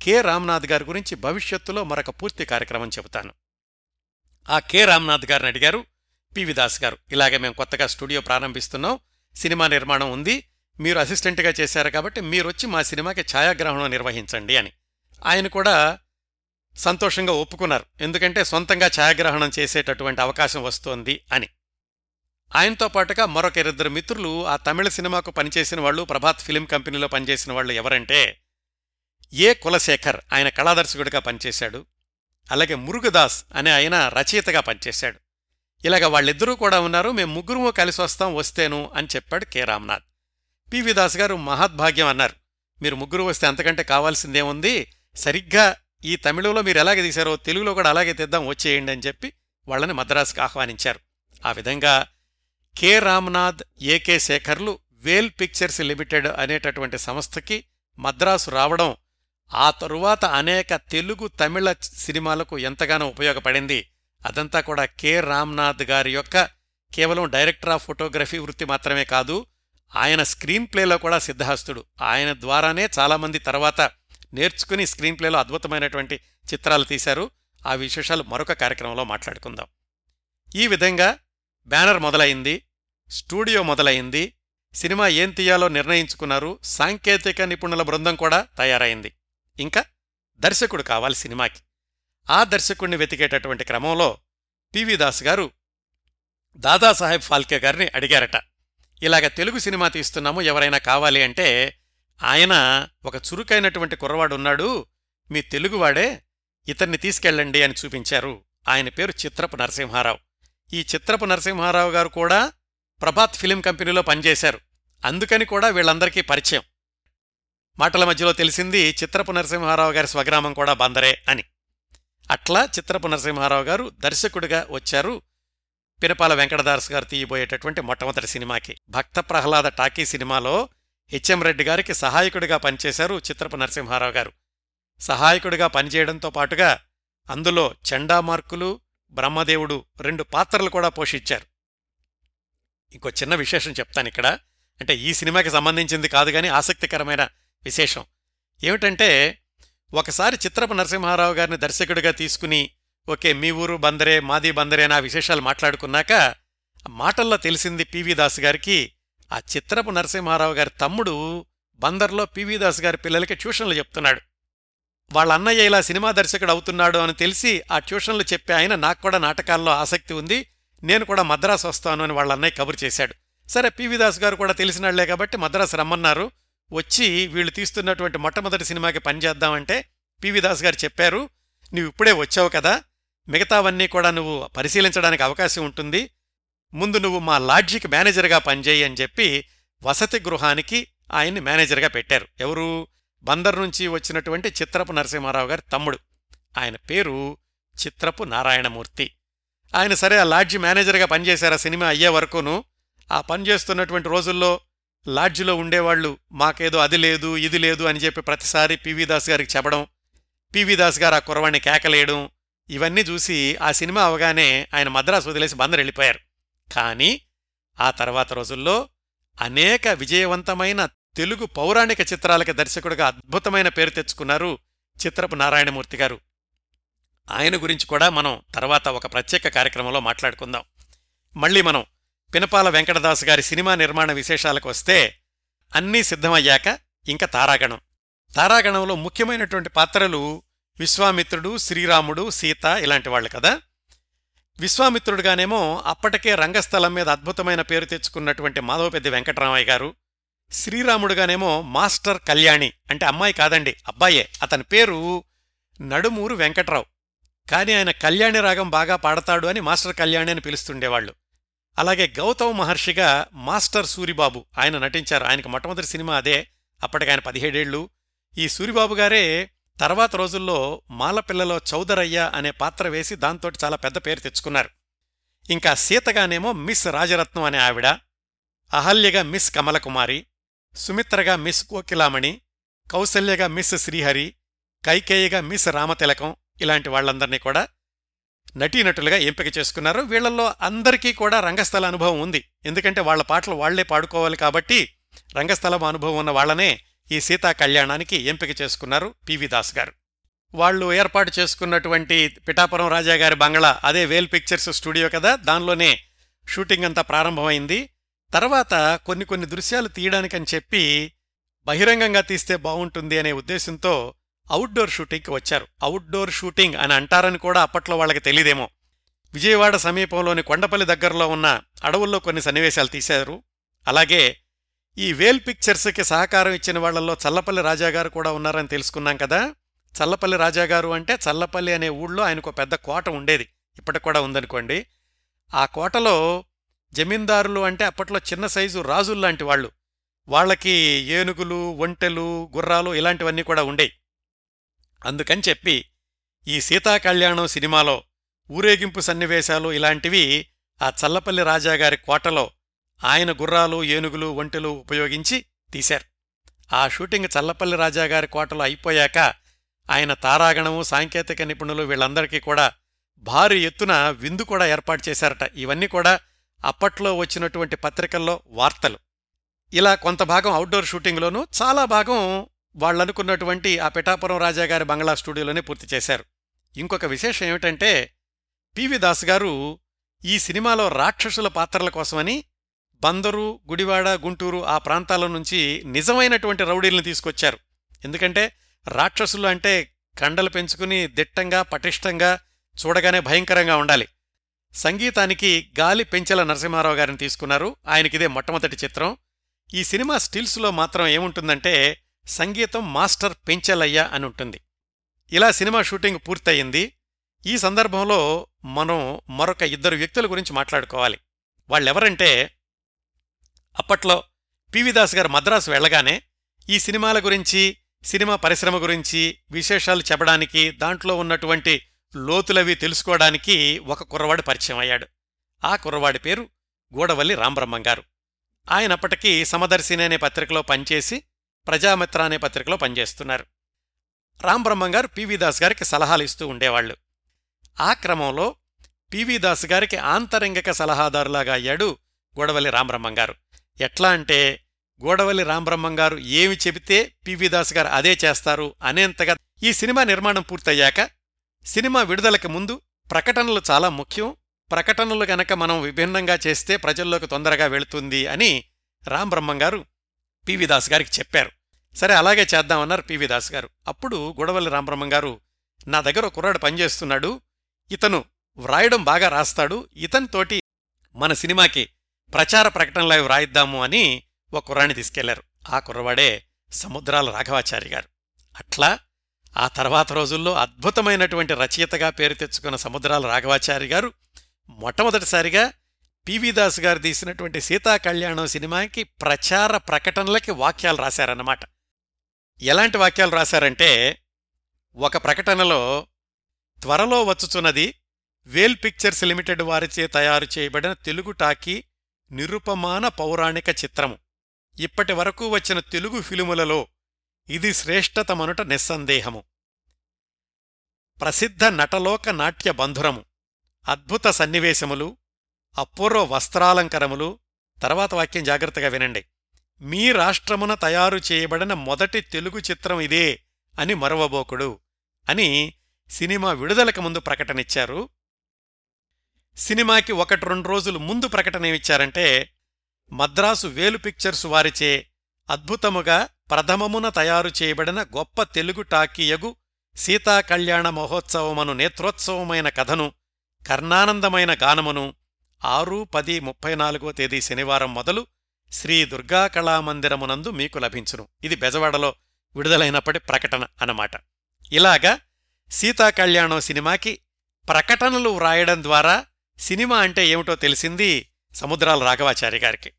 కె. రామ్నాథ్ గారి గురించి భవిష్యత్తులో మరొక పూర్తి కార్యక్రమం చెబుతాను. ఆ కె. రామ్నాథ్ గారిని అడిగారు పివి దాస్ గారు. ఇలాగే మేము కొత్తగా స్టూడియో ప్రారంభిస్తున్నాం. సినిమా నిర్మాణం ఉంది. మీరు అసిస్టెంట్గా చేశారు కాబట్టి మీరొచ్చి మా సినిమాకి ఛాయాగ్రహణం నిర్వహించండి అని. ఆయన కూడా సంతోషంగా ఒప్పుకున్నారు. ఎందుకంటే సొంతంగా ఛాయాగ్రహణం చేసేటటువంటి అవకాశం వస్తోంది అని. ఆయనతో పాటుగా మరొక ఇద్దరు మిత్రులు ఆ తమిళ సినిమాకు పనిచేసిన వాళ్ళు ప్రభాత్ ఫిలిం కంపెనీలో పనిచేసిన వాళ్ళు ఎవరంటే ఏ కులశేఖర్ ఆయన కళాదర్శకుడిగా పనిచేశాడు. అలాగే మురుగదాస్ అనే ఆయన రచయితగా పనిచేశాడు. ఇలాగ వాళ్ళిద్దరూ కూడా ఉన్నారు. మేము ముగ్గురు కలిసి వస్తాం వస్తేను అని చెప్పాడు కె. రామ్నాథ్. పివి దాస్ గారు మహద్భాగ్యం అన్నారు. మీరు ముగ్గురు వస్తే అంతకంటే కావాల్సిందేముంది? సరిగ్గా ఈ తమిళంలో మీరు ఎలాగే తీశారో తెలుగులో కూడా అలాగే తెద్దాం వచ్చేయండి అని చెప్పి వాళ్ళని మద్రాసుకు ఆహ్వానించారు. ఆ విధంగా కె. రామ్నాథ్ ఏకే శేఖర్లు వేల్ పిక్చర్స్ లిమిటెడ్ అనేటటువంటి సంస్థకి మద్రాసు రావడం ఆ తరువాత అనేక తెలుగు తమిళ సినిమాలకు ఎంతగానో ఉపయోగపడింది. అదంతా కూడా కె. రామ్నాథ్ గారి యొక్క కేవలం డైరెక్టర్ ఆఫ్ ఫోటోగ్రఫీ వృత్తి మాత్రమే కాదు ఆయన స్క్రీన్ ప్లేలో కూడా సిద్ధహస్తుడు. ఆయన ద్వారానే చాలామంది తర్వాత నేర్చుకుని స్క్రీన్ ప్లేలో అద్భుతమైనటువంటి చిత్రాలు తీశారు. ఆ విశేషాలు మరొక కార్యక్రమంలో మాట్లాడుకుందాం. ఈ విధంగా బ్యానర్ మొదలైంది స్టూడియో మొదలైంది సినిమా ఏం తీయాలో నిర్ణయించుకున్నారు సాంకేతిక నిపుణుల బృందం కూడా తయారైంది. ఇంకా దర్శకుడు కావాలి సినిమాకి. ఆ దర్శకుడిని వెతికేటటువంటి క్రమంలో పివి దాస్ గారు దాదాసాహెబ్ ఫాల్కే గారిని అడిగారట. ఇలాగ తెలుగు సినిమా తీస్తున్నాము ఎవరైనా కావాలి అంటే ఆయన ఒక చురుకైనటువంటి కుర్రవాడు ఉన్నాడు మీ తెలుగువాడే ఇతన్ని తీసుకెళ్ళండి అని చూపించారు. ఆయన పేరు చిత్రపు నరసింహారావు. ఈ చిత్రపు నరసింహారావు గారు కూడా ప్రభాత్ ఫిలిం కంపెనీలో పనిచేశారు. అందుకని కూడా వీళ్ళందరికీ పరిచయం. మాటల మధ్యలో తెలిసింది చిత్రపు నరసింహారావు గారి స్వగ్రామం కూడా బందరే అని. అట్లా చిత్రపు నరసింహారావు గారు దర్శకుడిగా వచ్చారు పినపాల వెంకటదాస్ గారు తీయబోయేటటువంటి మొట్టమొదటి సినిమాకి. భక్త ప్రహ్లాద టాకీ సినిమాలో హెచ్ఎం రెడ్డి గారికి సహాయకుడిగా పనిచేశారు చిత్రపు నరసింహారావు గారు. సహాయకుడిగా పనిచేయడంతో పాటుగా అందులో చండామార్కులు బ్రహ్మదేవుడు రెండు పాత్రలు కూడా పోషించారు. ఇంకో చిన్న విశేషం చెప్తాను ఇక్కడ. అంటే ఈ సినిమాకి సంబంధించింది కాదు కానీ ఆసక్తికరమైన విశేషం. ఏమిటంటే ఒకసారి చిత్రపు నరసింహారావు గారిని దర్శకుడిగా తీసుకుని ఓకే మీ ఊరు బందరే మాది బందరే నా విశేషాలు మాట్లాడుకున్నాక మాటల్లో తెలిసింది పివి దాస్ గారికి ఆ చిత్రపు నరసింహారావు గారి తమ్ముడు బందర్లో పివి దాస్ గారి పిల్లలకి ట్యూషన్లు చెప్తున్నాడు. వాళ్ళ అన్నయ్య ఇలా సినిమా దర్శకుడు అవుతున్నాడు అని తెలిసి ఆ ట్యూషన్లు చెప్పే ఆయన నాకు కూడా నాటకాల్లో ఆసక్తి ఉంది నేను కూడా మద్రాసు వస్తాను అని వాళ్ళ అన్నయ్య కబురు చేశాడు. సరే పివి దాస్ గారు కూడా తెలిసినాళ్ళే కాబట్టి మద్రాసు రమ్మన్నారు. వచ్చి వీళ్ళు తీస్తున్నటువంటి మొట్టమొదటి సినిమాకి పనిచేద్దామంటే పివి దాస్ గారు చెప్పారు నువ్వు ఇప్పుడే వచ్చావు కదా మిగతావన్నీ కూడా నువ్వు పరిశీలించడానికి అవకాశం ఉంటుంది ముందు నువ్వు మా లాడ్జికి మేనేజర్గా పనిచేయి అని చెప్పి వసతి గృహానికి ఆయన్ని మేనేజర్గా పెట్టారు. ఎవరు? బందర్ నుంచి వచ్చినటువంటి చిత్రపు నరసింహారావు గారి తమ్ముడు. ఆయన పేరు చిత్రపు నారాయణమూర్తి. ఆయన సరే ఆ లాడ్జి మేనేజర్గా పనిచేశారు. ఆ సినిమా అయ్యే వరకును ఆ పనిచేస్తున్నటువంటి రోజుల్లో లాడ్జిలో ఉండేవాళ్ళు మాకేదో అది లేదు ఇది లేదు అని చెప్పి ప్రతిసారి పివి దాస్ గారికి చెప్పడం పివి దాస్ గారు ఆ కురవాణ్ణి కేకలేయడం ఇవన్నీ చూసి ఆ సినిమా అవగానే ఆయన మద్రాసు వదిలేసి బందరు వెళ్ళిపోయారు. కానీ ఆ తర్వాత రోజుల్లో అనేక విజయవంతమైన తెలుగు పౌరాణిక చిత్రాలకి దర్శకుడిగా అద్భుతమైన పేరు తెచ్చుకున్నారు చిత్రపు నారాయణమూర్తి గారు. ఆయన గురించి కూడా మనం తర్వాత ఒక ప్రత్యేక కార్యక్రమంలో మాట్లాడుకుందాం. మళ్ళీ మనం పినపాల వెంకటదాస్ గారి సినిమా నిర్మాణ విశేషాలకు వస్తే అన్నీ సిద్ధమయ్యాక ఇంకా తారాగణం. తారాగణంలో ముఖ్యమైనటువంటి పాత్రలు విశ్వామిత్రుడు శ్రీరాముడు సీత ఇలాంటి వాళ్ళు కదా. విశ్వామిత్రుడుగానేమో అప్పటికే రంగస్థలం మీద అద్భుతమైన పేరు తెచ్చుకున్నటువంటి మాధవపెద్ది వెంకటరామయ్య గారు శ్రీరాముడుగానేమో మాస్టర్ కళ్యాణి అంటే అమ్మాయి కాదండి అబ్బాయే. అతని పేరు నడుమూరు వెంకట్రావు. కాని ఆయన కళ్యాణి రాగం బాగా పాడతాడు అని మాస్టర్ కళ్యాణి అని పిలుస్తుండేవాళ్ళు అలాగే గౌతమ మహర్షిగా మాస్టర్ సూరిబాబు ఆయన నటించారు. ఆయనకు మొట్టమొదటి సినిమా అదే. అప్పటికి ఆయన పదిహేడేళ్ళు ఈ సూరిబాబు గారే తర్వాత రోజుల్లో మాలపిల్లలో చౌదరయ్య అనే పాత్ర వేసి దాంతో చాలా పెద్ద పేరు తెచ్చుకున్నారు. ఇంకా సీతగానేమో మిస్ రాజరత్నం అనే ఆవిడ అహల్యగా మిస్ కమలకుమారి సుమిత్రగా మిస్ కోకిలామణి కౌసల్యగా మిస్ శ్రీహరి కైకేయిగా మిస్ రామతిలకం ఇలాంటి వాళ్ళందర్నీ కూడా నటీనటులుగా ఎంపిక చేసుకున్నారు. వీళ్ళలో అందరికీ కూడా రంగస్థల అనుభవం ఉంది. ఎందుకంటే వాళ్ళ పాటలు వాళ్ళే పాడుకోవాలి కాబట్టి రంగస్థలం అనుభవం ఉన్న వాళ్ళనే ఈ సీతా కళ్యాణానికి ఎంపిక చేసుకున్నారు పివి దాస్ గారు. వాళ్ళు ఏర్పాటు చేసుకున్నటువంటి పిఠాపురం రాజాగారి బంగ్లా అదే వేల్ పిక్చర్స్ స్టూడియో కదా దానిలోనే షూటింగ్ అంతా ప్రారంభమైంది. తర్వాత కొన్ని కొన్ని దృశ్యాలు తీయడానికని చెప్పి బహిరంగంగా తీస్తే బాగుంటుంది అనే ఉద్దేశంతో అవుట్డోర్ షూటింగ్కి వచ్చారు. అవుట్డోర్ షూటింగ్ అని అంటారని కూడా అప్పట్లో వాళ్ళకి తెలియదేమో విజయవాడ సమీపంలోని కొండపల్లి దగ్గరలో ఉన్న అడవుల్లో కొన్ని సన్నివేశాలు తీశారు. అలాగే ఈ వేల్ పిక్చర్స్కి సహకారం ఇచ్చిన వాళ్ళలో చల్లపల్లి రాజాగారు కూడా ఉన్నారని తెలుసుకున్నాం కదా? చల్లపల్లి రాజాగారు అంటే చల్లపల్లి అనే ఊళ్ళో ఆయనకు పెద్ద కోట ఉండేది. ఇప్పటికి కూడా ఉందనుకోండి. ఆ కోటలో జమీందారులు అంటే అప్పట్లో చిన్న సైజు రాజుల్లాంటి వాళ్ళు. వాళ్ళకి ఏనుగులు ఒంటెలు గుర్రాలు ఇలాంటివన్నీ కూడా ఉండేవి అందుకని చెప్పి ఈ సీతాకళ్యాణం సినిమాలో ఊరేగింపు సన్నివేశాలు ఇలాంటివి ఆ చల్లపల్లి రాజాగారి కోటలో ఆయన గుర్రాలు ఏనుగులు ఒంటెలు ఉపయోగించి తీశారు. ఆ షూటింగ్ చల్లపల్లి రాజాగారి కోటలో అయిపోయాక ఆయన తారాగణము సాంకేతిక నిపుణులు వీళ్ళందరికీ కూడా భారీ ఎత్తున విందు కూడా ఏర్పాటు చేశారట. ఇవన్నీ కూడా అప్పట్లో వచ్చినటువంటి పత్రికల్లో వార్తలు. ఇలా కొంత భాగం అవుట్డోర్ షూటింగ్లోనూ చాలా భాగం వాళ్ళనుకున్నటువంటి ఆ పిఠాపురం రాజాగారి బంగ్లా స్టూడియోలోనే పూర్తి చేశారు. ఇంకొక విశేషం ఏమిటంటే పివి దాస్ గారు ఈ సినిమాలో రాక్షసుల పాత్రల కోసమని బందరు గుడివాడ గుంటూరు ఆ ప్రాంతాల నుంచి నిజమైనటువంటి రౌడీలను తీసుకొచ్చారు. ఎందుకంటే రాక్షసులు అంటే కండలు పెంచుకుని దిట్టంగా పటిష్టంగా చూడగానే భయంకరంగా ఉండాలి. సంగీతానికి గాలి పెంచెల నరసింహారావు గారిని తీసుకున్నారు. ఆయనకిదే మొట్టమొదటి చిత్రం. ఈ సినిమా స్టిల్స్లో మాత్రం ఏముంటుందంటే సంగీతం మాస్టర్ పెంచెలయ్య అని ఉంటుంది. ఇలా సినిమా షూటింగ్ పూర్తయింది. ఈ సందర్భంలో మనం మరొక ఇద్దరు వ్యక్తుల గురించి మాట్లాడుకోవాలి. వాళ్ళెవరంటే అప్పట్లో పివి దాస్ గారు మద్రాసు వెళ్ళగానే ఈ సినిమాల గురించి సినిమా పరిశ్రమ గురించి విశేషాలు చెప్పడానికి దాంట్లో ఉన్నటువంటి లోతులవి తెలుసుకోవడానికి ఒక కుర్రవాడు పరిచయం అయ్యాడు. ఆ కుర్రవాడి పేరు గూడవల్లి రాంబ్రహ్మం గారు. ఆయనప్పటికీ సమదర్శిని అనే పత్రికలో పనిచేసి ప్రజామిత్ర అనే పత్రికలో పనిచేస్తున్నారు. రాంబ్రహ్మం గారు పివి దాస్ గారికి సలహాలు ఇస్తూ ఉండేవాళ్ళు ఆ క్రమంలో పివి దాస్ గారికి ఆంతరంగిక సలహాదారులాగా అయ్యాడు గోడవల్లి రాంబ్రహ్మం గారు. ఎట్లా అంటే గూడవల్లి రాంబ్రహ్మం గారు ఏమి చెబితే పివి దాస్ గారు అదే చేస్తారు అనేంతగా ఈ సినిమా నిర్మాణం పూర్తయ్యాక సినిమా విడుదలకి ముందు ప్రకటనలు చాలా ముఖ్యం. ప్రకటనలు గనక మనం విభిన్నంగా చేస్తే ప్రజల్లోకి తొందరగా వెళుతుంది అని రాంబ్రహ్మం గారు పివి దాస్ గారికి చెప్పారు. సరే అలాగే చేద్దామన్నారు పివి దాస్ గారు. అప్పుడు గొడవల్లి రాంబ్రహ్మం గారు నా దగ్గర కుర్రాడు పనిచేస్తున్నాడు. ఇతను వ్రాయడం బాగా రాస్తాడు. ఇతనితోటి మన సినిమాకి ప్రచార ప్రకటనలు అవి వ్రాయిద్దాము అని ఒక కుర్రాన్ని తీసుకెళ్ళారు. ఆ కుర్రవాడే సముద్రాల రాఘవాచారి గారు. అట్లా ఆ తర్వాత రోజుల్లో అద్భుతమైనటువంటి రచయితగా పేరు తెచ్చుకున్న సముద్రాల రాఘవాచారి గారు మొట్టమొదటిసారిగా పివి దాస్ గారు తీసినటువంటి సీతా కళ్యాణం సినిమాకి ప్రచార ప్రకటనలకి వాక్యాలు రాశారన్నమాట. ఎలాంటి వాక్యాలు రాశారంటే ఒక ప్రకటనలో త్వరలో వచ్చుచున్నది వేల్ పిక్చర్స్ లిమిటెడ్ వారిచే తయారు చేయబడిన తెలుగు టాకీ నిరుపమాన పౌరాణిక చిత్రము. ఇప్పటి వరకు వచ్చిన తెలుగు ఫిలుములలో ఇది శ్రేష్టతమనుట నిస్సందేహము. ప్రసిద్ధ నటలోక నాట్య బంధురము అద్భుత సన్నివేశములు అపూర్వ వస్త్రాలంకరములు తర్వాత వాక్యం జాగ్రత్తగా వినండి. మీ రాష్ట్రమున తయారు చేయబడిన మొదటి తెలుగు చిత్రం ఇదే అని మరవబోకుడు అని సినిమా విడుదలకు ముందు ప్రకటనిచ్చారు సినిమాకి ఒకటి రెండు రోజులు ముందు ప్రకటన ఏమిచ్చారంటే మద్రాసు వేలు పిక్చర్స్ వారిచే అద్భుతముగా ప్రథమమున తయారు చేయబడిన గొప్ప తెలుగు టాకీయగు సీతాకళ్యాణ మహోత్సవమను నేత్రోత్సవమైన కథను కర్ణానందమైన గానమును ఆరు పది ముప్పై నాలుగో తేదీ శనివారం మొదలు శ్రీ దుర్గా కళామందిరమునందు మీకు లభించును. ఇది బెజవాడలో విడుదలైనప్పటి ప్రకటన అన్నమాట. ఇలాగా సీతాకళ్యాణం సినిమాకి ప్రకటనలు వ్రాయడం ద్వారా సినిమా అంటే ఏమిటో తెలిసింది సముద్రాల రాఘవాచారి గారికి.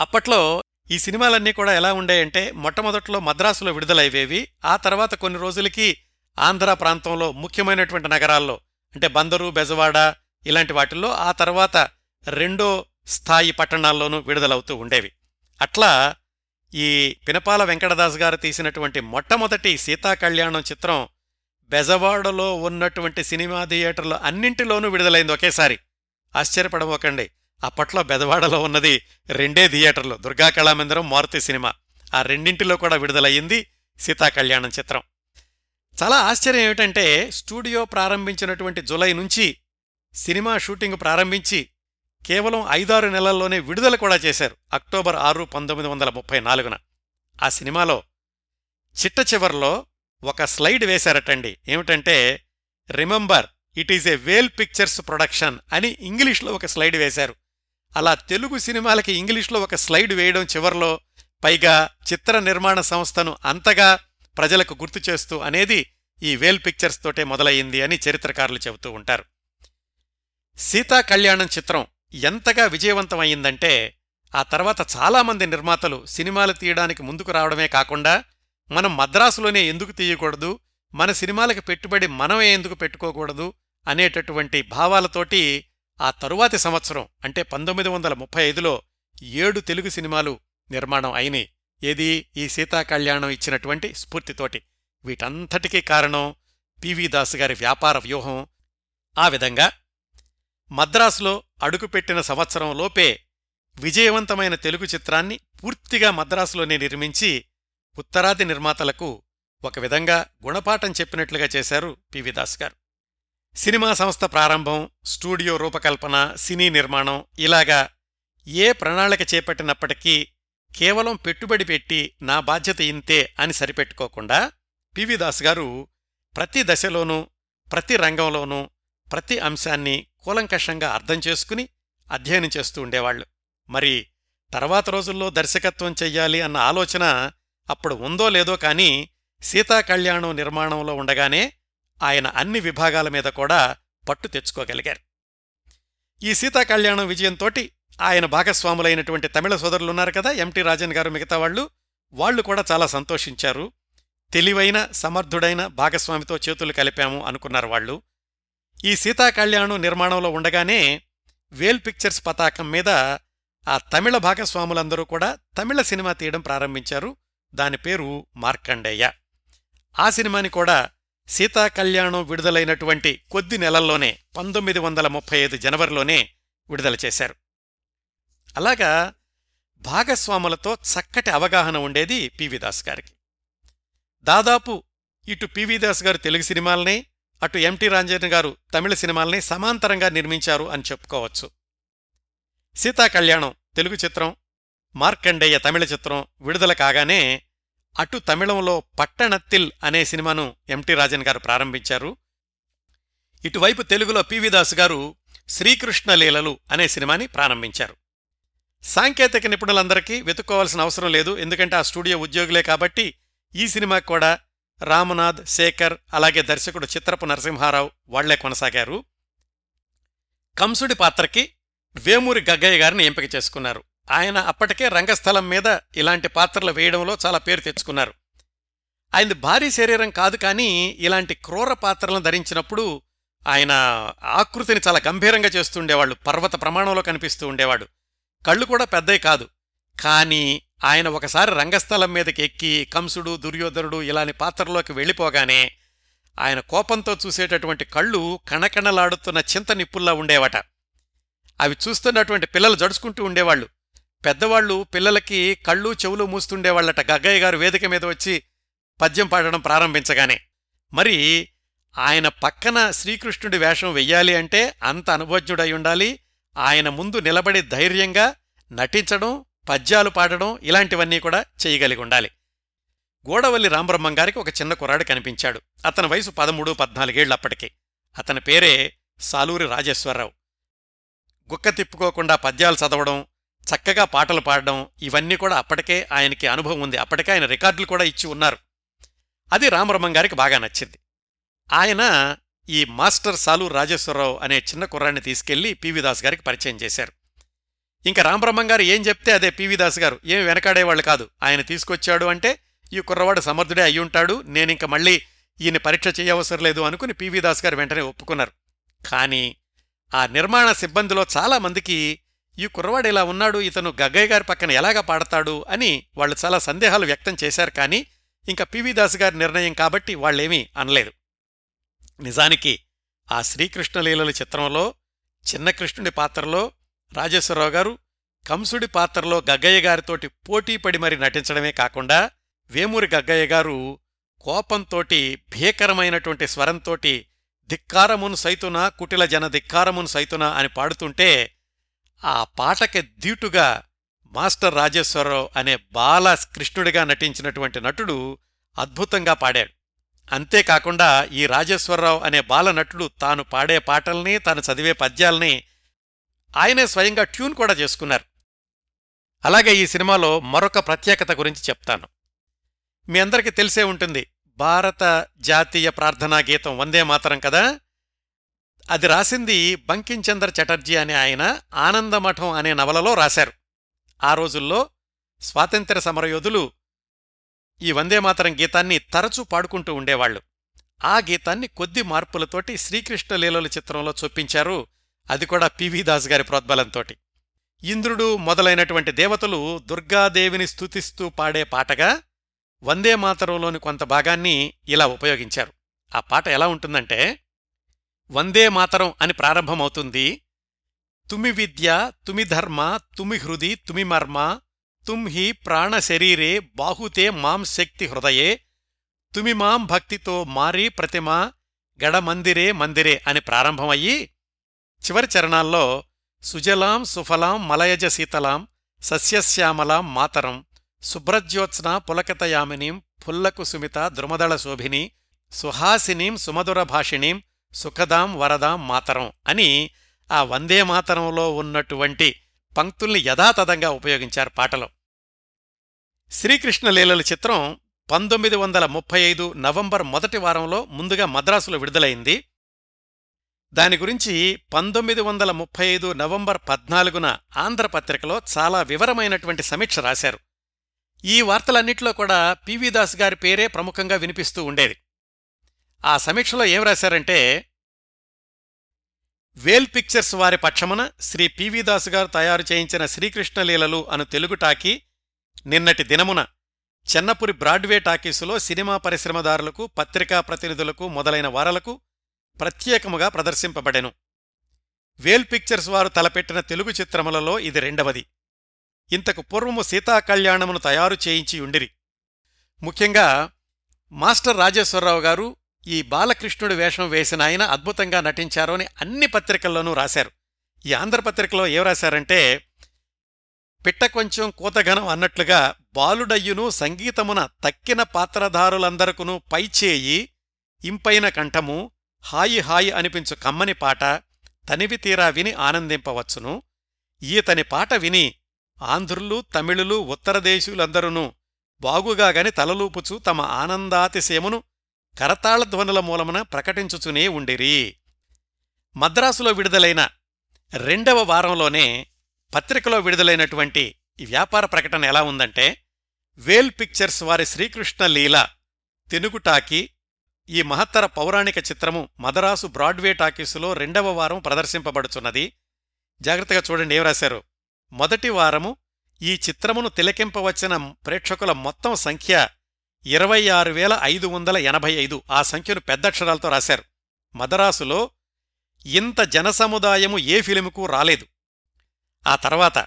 అప్పట్లో ఈ సినిమాలన్నీ కూడా ఎలా ఉండేయంటే మొట్టమొదట్లో మద్రాసులో విడుదలయ్యేవి ఆ తర్వాత కొన్ని రోజులకి ఆంధ్ర ప్రాంతంలో ముఖ్యమైనటువంటి నగరాల్లో అంటే బందరు బెజవాడ ఇలాంటి వాటిల్లో ఆ తర్వాత రెండో స్థాయి పట్టణాల్లోనూ విడుదలవుతూ ఉండేవి. అట్లా ఈ పినపాల వెంకటదాస్ గారు తీసినటువంటి మొట్టమొదటి సీతా కళ్యాణం చిత్రం బెజవాడలో ఉన్నటువంటి సినిమా థియేటర్లు అన్నింటిలోనూ విడుదలైంది ఒకేసారి. ఆశ్చర్యపడబోకండి అప్పట్లో బెదవాడలో ఉన్నది రెండే థియేటర్లు. దుర్గా కళామందిరం మారుతి సినిమా. ఆ రెండింటిలో కూడా విడుదలయ్యింది సీతా కళ్యాణం చిత్రం. చాలా ఆశ్చర్యం ఏమిటంటే స్టూడియో ప్రారంభించినటువంటి జులై నుంచి సినిమా షూటింగ్ ప్రారంభించి కేవలం ఐదారు నెలల్లోనే విడుదల కూడా చేశారు. అక్టోబర్ ఆరు పంతొమ్మిది వందల ముప్పై నాలుగున. ఆ సినిమాలో చిట్ట చివర్లో ఒక స్లైడ్ వేశారటండి. ఏమిటంటే remember it is a Vel Pictures production అని ఇంగ్లీష్లో ఒక స్లైడ్ వేశారు. అలా తెలుగు సినిమాలకి ఇంగ్లీష్లో ఒక స్లైడ్ వేయడం చివర్లో పైగా చిత్ర నిర్మాణ సంస్థను అంతగా ప్రజలకు గుర్తు చేస్తూ అనేది ఈ వేల్ పిక్చర్స్ తోటే మొదలయ్యింది అని చరిత్రకారులు చెబుతూ ఉంటారు. సీతా కళ్యాణం చిత్రం ఎంతగా విజయవంతమయ్యిందంటే ఆ తర్వాత చాలామంది నిర్మాతలు సినిమాలు తీయడానికి ముందుకు రావడమే కాకుండా మనం మద్రాసులోనే ఎందుకు తీయకూడదు? మన సినిమాలకు పెట్టుబడి మనమే ఎందుకు పెట్టుకోకూడదు? అనేటటువంటి భావాలతోటి ఆ తరువాతి సంవత్సరం అంటే పంతొమ్మిది వందల ముప్పై ఐదులో ఏడు తెలుగు సినిమాలు నిర్మాణం అయినాయి. ఏది? ఈ సీతాకళ్యాణం ఇచ్చినటువంటి స్ఫూర్తితోటి. వీటంతటికీ కారణం పివి దాసు గారి వ్యాపార వ్యూహం. ఆ విధంగా మద్రాసులో అడుగుపెట్టిన సంవత్సరంలోపే విజయవంతమైన తెలుగు చిత్రాన్ని పూర్తిగా మద్రాసులోనే నిర్మించి ఉత్తరాది నిర్మాతలకు ఒక విధంగా గుణపాఠం చెప్పినట్లుగా చేశారు పివిదాస్ గారు. సినిమా సంస్థ ప్రారంభం స్టూడియో రూపకల్పన సినీ నిర్మాణం ఇలాగా ఏ ప్రణాళిక చేపట్టినప్పటికీ కేవలం పెట్టుబడి పెట్టి నా బాధ్యత ఇంతే అని సరిపెట్టుకోకుండా పివిదాస్ గారు ప్రతి దశలోనూ ప్రతి రంగంలోనూ ప్రతి అంశాన్ని కూలంకషంగా అర్థం చేసుకుని అధ్యయనం చేస్తూ ఉండేవాళ్ళు మరి తర్వాత రోజుల్లో దర్శకత్వం చెయ్యాలి అన్న ఆలోచన అప్పుడు ఉందో లేదో కానీ సీతాకళ్యాణం నిర్మాణంలో ఉండగానే ఆయన అన్ని విభాగాల మీద కూడా పట్టు తెచ్చుకోగలిగారు. ఈ సీతాకళ్యాణం విజయంతోటి ఆయన భాగస్వాములైనటువంటి తమిళ సోదరులున్నారు కదా ఎంటి రాజన్ గారు మిగతా వాళ్ళు. వాళ్ళు కూడా చాలా సంతోషించారు. తెలివైన సమర్థుడైన భాగస్వామితో చేతులు కలిపాము అనుకున్నారు వాళ్ళు. ఈ సీతాకళ్యాణం నిర్మాణంలో ఉండగానే వేల్ పిక్చర్స్ పతాకం మీద ఆ తమిళ భాగస్వాములందరూ కూడా తమిళ సినిమా తీయడం ప్రారంభించారు. దాని పేరు మార్కండేయ. ఆ సినిమాని కూడా సీతాకళ్యాణం విడుదలైనటువంటి కొద్ది నెలల్లోనే పంతొమ్మిది వందల ముప్పై ఐదు జనవరిలోనే విడుదల చేశారు. అలాగా భాగస్వాములతో చక్కటి అవగాహన ఉండేది పివి దాస్ గారికి. దాదాపు ఇటు పివి దాస్ గారు తెలుగు సినిమాల్ని అటు ఎంటి రాంజన్ గారు తమిళ సినిమాల్ని సమాంతరంగా నిర్మించారు అని చెప్పుకోవచ్చు. సీతా కళ్యాణం తెలుగు చిత్రం మార్కండేయ తమిళ చిత్రం విడుదల కాగానే అటు తమిళంలో పట్టణత్తిల్ అనే సినిమాను ఎంటి రాజన్ గారు ప్రారంభించారు. ఇటువైపు తెలుగులో పివి దాస్ గారు శ్రీకృష్ణ లీలలు అనే సినిమాని ప్రారంభించారు. సాంకేతిక నిపుణులందరికీ వెతుక్కోవాల్సిన అవసరం లేదు ఎందుకంటే ఆ స్టూడియో ఉద్యోగులే కాబట్టి ఈ సినిమాకి కూడా రామనాథ్ శేఖర్ అలాగే దర్శకుడు చిత్రపు నరసింహారావు వాళ్ళే కొనసాగారు. కంసుడి పాత్రకి వేమూరి గగ్గయ్య గారిని ఎంపిక చేసుకున్నారు. ఆయన అప్పటికే రంగస్థలం మీద ఇలాంటి పాత్రలు వేయడంలో చాలా పేరు తెచ్చుకున్నారు. ఆయనది భారీ శరీరం కాదు కానీ ఇలాంటి క్రూర పాత్రలను ధరించినప్పుడు ఆయన ఆకృతిని చాలా గంభీరంగా చేస్తుండేవాళ్ళు పర్వత ప్రమాణంలో కనిపిస్తూ ఉండేవాడు. కళ్ళు కూడా పెద్దవి కాదు. కానీ ఆయన ఒకసారి రంగస్థలం మీదకి ఎక్కి కంసుడు దుర్యోధనుడు ఇలాని పాత్రలోకి వెళ్ళిపోగానే ఆయన కోపంతో చూసేటటువంటి కళ్ళు కణకణలాడుతున్న చింత నిప్పుల్లా ఉండేవట. అవి చూస్తున్నటువంటి పిల్లలు జడుచుకుంటూ ఉండేవాళ్ళు. పెద్దవాళ్ళు పిల్లలకి కళ్ళు చెవులు మూస్తుండేవాళ్ళట గగ్గయ్య గారు వేదిక మీద వచ్చి పద్యం పాడడం ప్రారంభించగానే. మరి ఆయన పక్కన శ్రీకృష్ణుడి వేషం వెయ్యాలి అంటే అంత అనుభజ్ఞుడై ఉండాలి. ఆయన ముందు నిలబడి ధైర్యంగా నటించడం పద్యాలు పాడడం ఇలాంటివన్నీ కూడా చేయగలిగి ఉండాలి. గోడవల్లి రామబ్రహ్మం గారికి ఒక చిన్న కుర్రాడు కనిపించాడు. అతని వయసు పదమూడు పద్నాలుగేళ్ళప్పటికీ అతని పేరే సాలూరి రాజేశ్వరరావు. గుక్క తిప్పుకోకుండా పద్యాలు చదవడం చక్కగా పాటలు పాడడం ఇవన్నీ కూడా అప్పటికే ఆయనకి అనుభవం ఉంది. అప్పటికే ఆయన రికార్డులు కూడా ఇచ్చి ఉన్నారు. అది రామరమం గారికి బాగా నచ్చింది. ఆయన ఈ మాస్టర్ సాలు రాజేశ్వరరావు అనే చిన్న కుర్రాన్ని తీసుకెళ్ళి పివి దాస్ గారికి పరిచయం చేశారు. ఇంకా రామబ్రహ్మం గారు ఏం చెప్తే అదే పివి దాస్ గారు. ఏమి వెనకాడేవాళ్ళు కాదు. ఆయన తీసుకొచ్చాడు అంటే ఈ కుర్రవాడు సమర్థుడే అయ్యుంటాడు నేనింక మళ్ళీ ఈయన పరీక్ష చేయవసరం లేదు అనుకుని పివి దాస్ గారు వెంటనే ఒప్పుకున్నారు. కానీ ఆ నిర్మాణ సిబ్బందిలో చాలామందికి ఈ కుర్రవాడు ఇలా ఉన్నాడు ఇతను గగ్గయ్య గారి పక్కన ఎలాగా పాడతాడు అని వాళ్ళు చాలా సందేహాలు వ్యక్తం చేశారు కానీ ఇంకా పివి దాస్ గారి నిర్ణయం కాబట్టి వాళ్ళేమీ అనలేదు. నిజానికి ఆ శ్రీకృష్ణలీలల చిత్రంలో చిన్న కృష్ణుడి పాత్రలో రాజేశ్వరరావు గారు కంసుడి పాత్రలో గగ్గయ్య గారితోటి పోటీపడి మరి నటించడమే కాకుండా వేమూరి గగ్గయ్య గారు కోపంతోటి భీకరమైనటువంటి స్వరంతోటి ధిక్కారమును సైతున కుటిల జన ధిక్కారమును సైతున అని పాడుతుంటే ఆ పాటకి దీటుగా మాస్టర్ రాజేశ్వరరావు అనే బాల కృష్ణుడిగా నటించినటువంటి నటుడు అద్భుతంగా పాడాడు. అంతేకాకుండా ఈ రాజేశ్వరరావు అనే బాల నటుడు తాను పాడే పాటల్ని తాను చదివే పద్యాల్ని ఆయనే స్వయంగా ట్యూన్ కూడా చేసుకున్నారు. అలాగే ఈ సినిమాలో మరొక ప్రత్యేకత గురించి చెప్తాను. మీ అందరికీ తెలిసే ఉంటుంది భారత జాతీయ ప్రార్థనా గీతం వందే మాతరం కదా? అది రాసింది బంకించంద్ర చటర్జీ అనే ఆయన ఆనందమఠం అనే నవలలో రాశారు. ఆ రోజుల్లో స్వాతంత్ర్య సమరయోధులు ఈ వందేమాతరం గీతాన్ని తరచూ పాడుకుంటూ ఉండేవాళ్ళు ఆ గీతాన్ని కొద్ది మార్పులతోటి శ్రీకృష్ణలీలల చిత్రంలో చొప్పించారు అది కూడా పివి దాస్ గారి ప్రోద్బలంతోటి. ఇంద్రుడు మొదలైనటువంటి దేవతలు దుర్గాదేవిని స్తుతిస్తూ పాడే పాటగా వందేమాతరంలోని కొంత భాగాన్ని ఇలా ఉపయోగించారు. ఆ పాట ఎలా ఉంటుందంటే వందే మాతరం అని ప్రారంభమవుతుంది. తుమి విద్య తుమి ధర్మ తుమి హృది తుమి మర్మ తుమ్ హి ప్రాణశరీరే బాహుతే మాం శక్తి హృదయే తుమి మాం భక్తితో మారి ప్రతిమ గడమందిరే మందిరే అని ప్రారంభమయ్యి చివరి చరణాల్లో సుజలాం సుఫలాం మలయజ శీతలాం సస్యశ్యామలాం మాతరం శుభ్రజ్యోత్స్న పులకతయామినీం ఫుల్లకు సుమిత ద్రుమదళ శోభిని సుహాసినీం సుమధుర భాషిణీం సుఖదాం వరదాం మాతరం అని ఆ వందే మాతరంలో ఉన్నటువంటి పంక్తుల్ని యథాతథంగా ఉపయోగించారు పాటలో. శ్రీకృష్ణ లీలల చిత్రం పంతొమ్మిది వందల ముప్పై ఐదు నవంబర్ మొదటి వారంలో ముందుగా మద్రాసులో విడుదలైంది. దాని గురించి పంతొమ్మిది వందల ముప్పై ఐదు నవంబర్ పద్నాలుగున ఆంధ్రపత్రికలో చాలా వివరమైనటువంటి సమీక్ష రాశారు. ఈ వార్తలన్నింటిలో కూడా పివి దాస్ గారి పేరే ప్రముఖంగా వినిపిస్తూ ఉండేది. ఆ సమీక్షలో ఏం రాశారంటే వేల్ పిక్చర్స్ వారి పక్షమున శ్రీ పివి దాసు గారు తయారు చేయించిన శ్రీకృష్ణ లీలలు అను తెలుగు టాకీ నిన్నటి దినమున చెన్నపురి బ్రాడ్వే టాకీసులో సినిమా పరిశ్రమదారులకు పత్రికా ప్రతినిధులకు మొదలైన వారలకు ప్రత్యేకముగా ప్రదర్శింపబడెను. వేల్ పిక్చర్స్ వారు తలపెట్టిన తెలుగు చిత్రములలో ఇది రెండవది. ఇంతకు పూర్వము సీతాకళ్యాణమును తయారు చేయించి ఉండిరి ముఖ్యంగా మాస్టర్ రాజేశ్వరరావు గారు ఈ బాలకృష్ణుడి వేషం వేసిన ఆయన అద్భుతంగా నటించారు అని అన్ని పత్రికల్లోనూ రాశారు. ఈ ఆంధ్రపత్రికలో ఏం రాశారంటే పిట్ట కొంచెం కూతఘనం అన్నట్లుగా బాలుడయ్యును సంగీతమున తక్కిన పాత్రధారులందరకును పైచేయి ఇంపైన కంఠము హాయి హాయి అనిపించు కమ్మని పాట తనివి తీరా విని ఆనందింపవచ్చును. ఈతని పాట విని ఆంధ్రులు తమిళులు ఉత్తరదేశీయులందరూనూ బాగుగాగని తలలూపుచూ తమ ఆనందాతిశయమును కరతాళ ధ్వనుల మూలమున ప్రకటించుచునే ఉండిరి. మద్రాసులో విడుదలైన రెండవ వారంలోనే పత్రికలో విడుదలైనటువంటి ఈ వ్యాపార ప్రకటన ఎలా ఉందంటే వేల్ పిక్చర్స్ వారి శ్రీకృష్ణ లీల తెనుగుటాకి ఈ మహత్తర పౌరాణిక చిత్రము మదరాసు బ్రాడ్వే టాకీసులో రెండవ వారం ప్రదర్శింపబడుచున్నది. జాగ్రత్తగా చూడండి ఏం రాశారు. మొదటి వారము ఈ చిత్రమును తిలకింపవచ్చిన ప్రేక్షకుల మొత్తం సంఖ్య ఇరవై ఆరు వేల ఐదు వందల ఎనభై ఐదు. ఆ సంఖ్యను పెద్దక్షరాలతో రాశారు. మదరాసులో ఇంత జనసముదాయము ఏ ఫిలిముకు రాలేదు. ఆ తర్వాత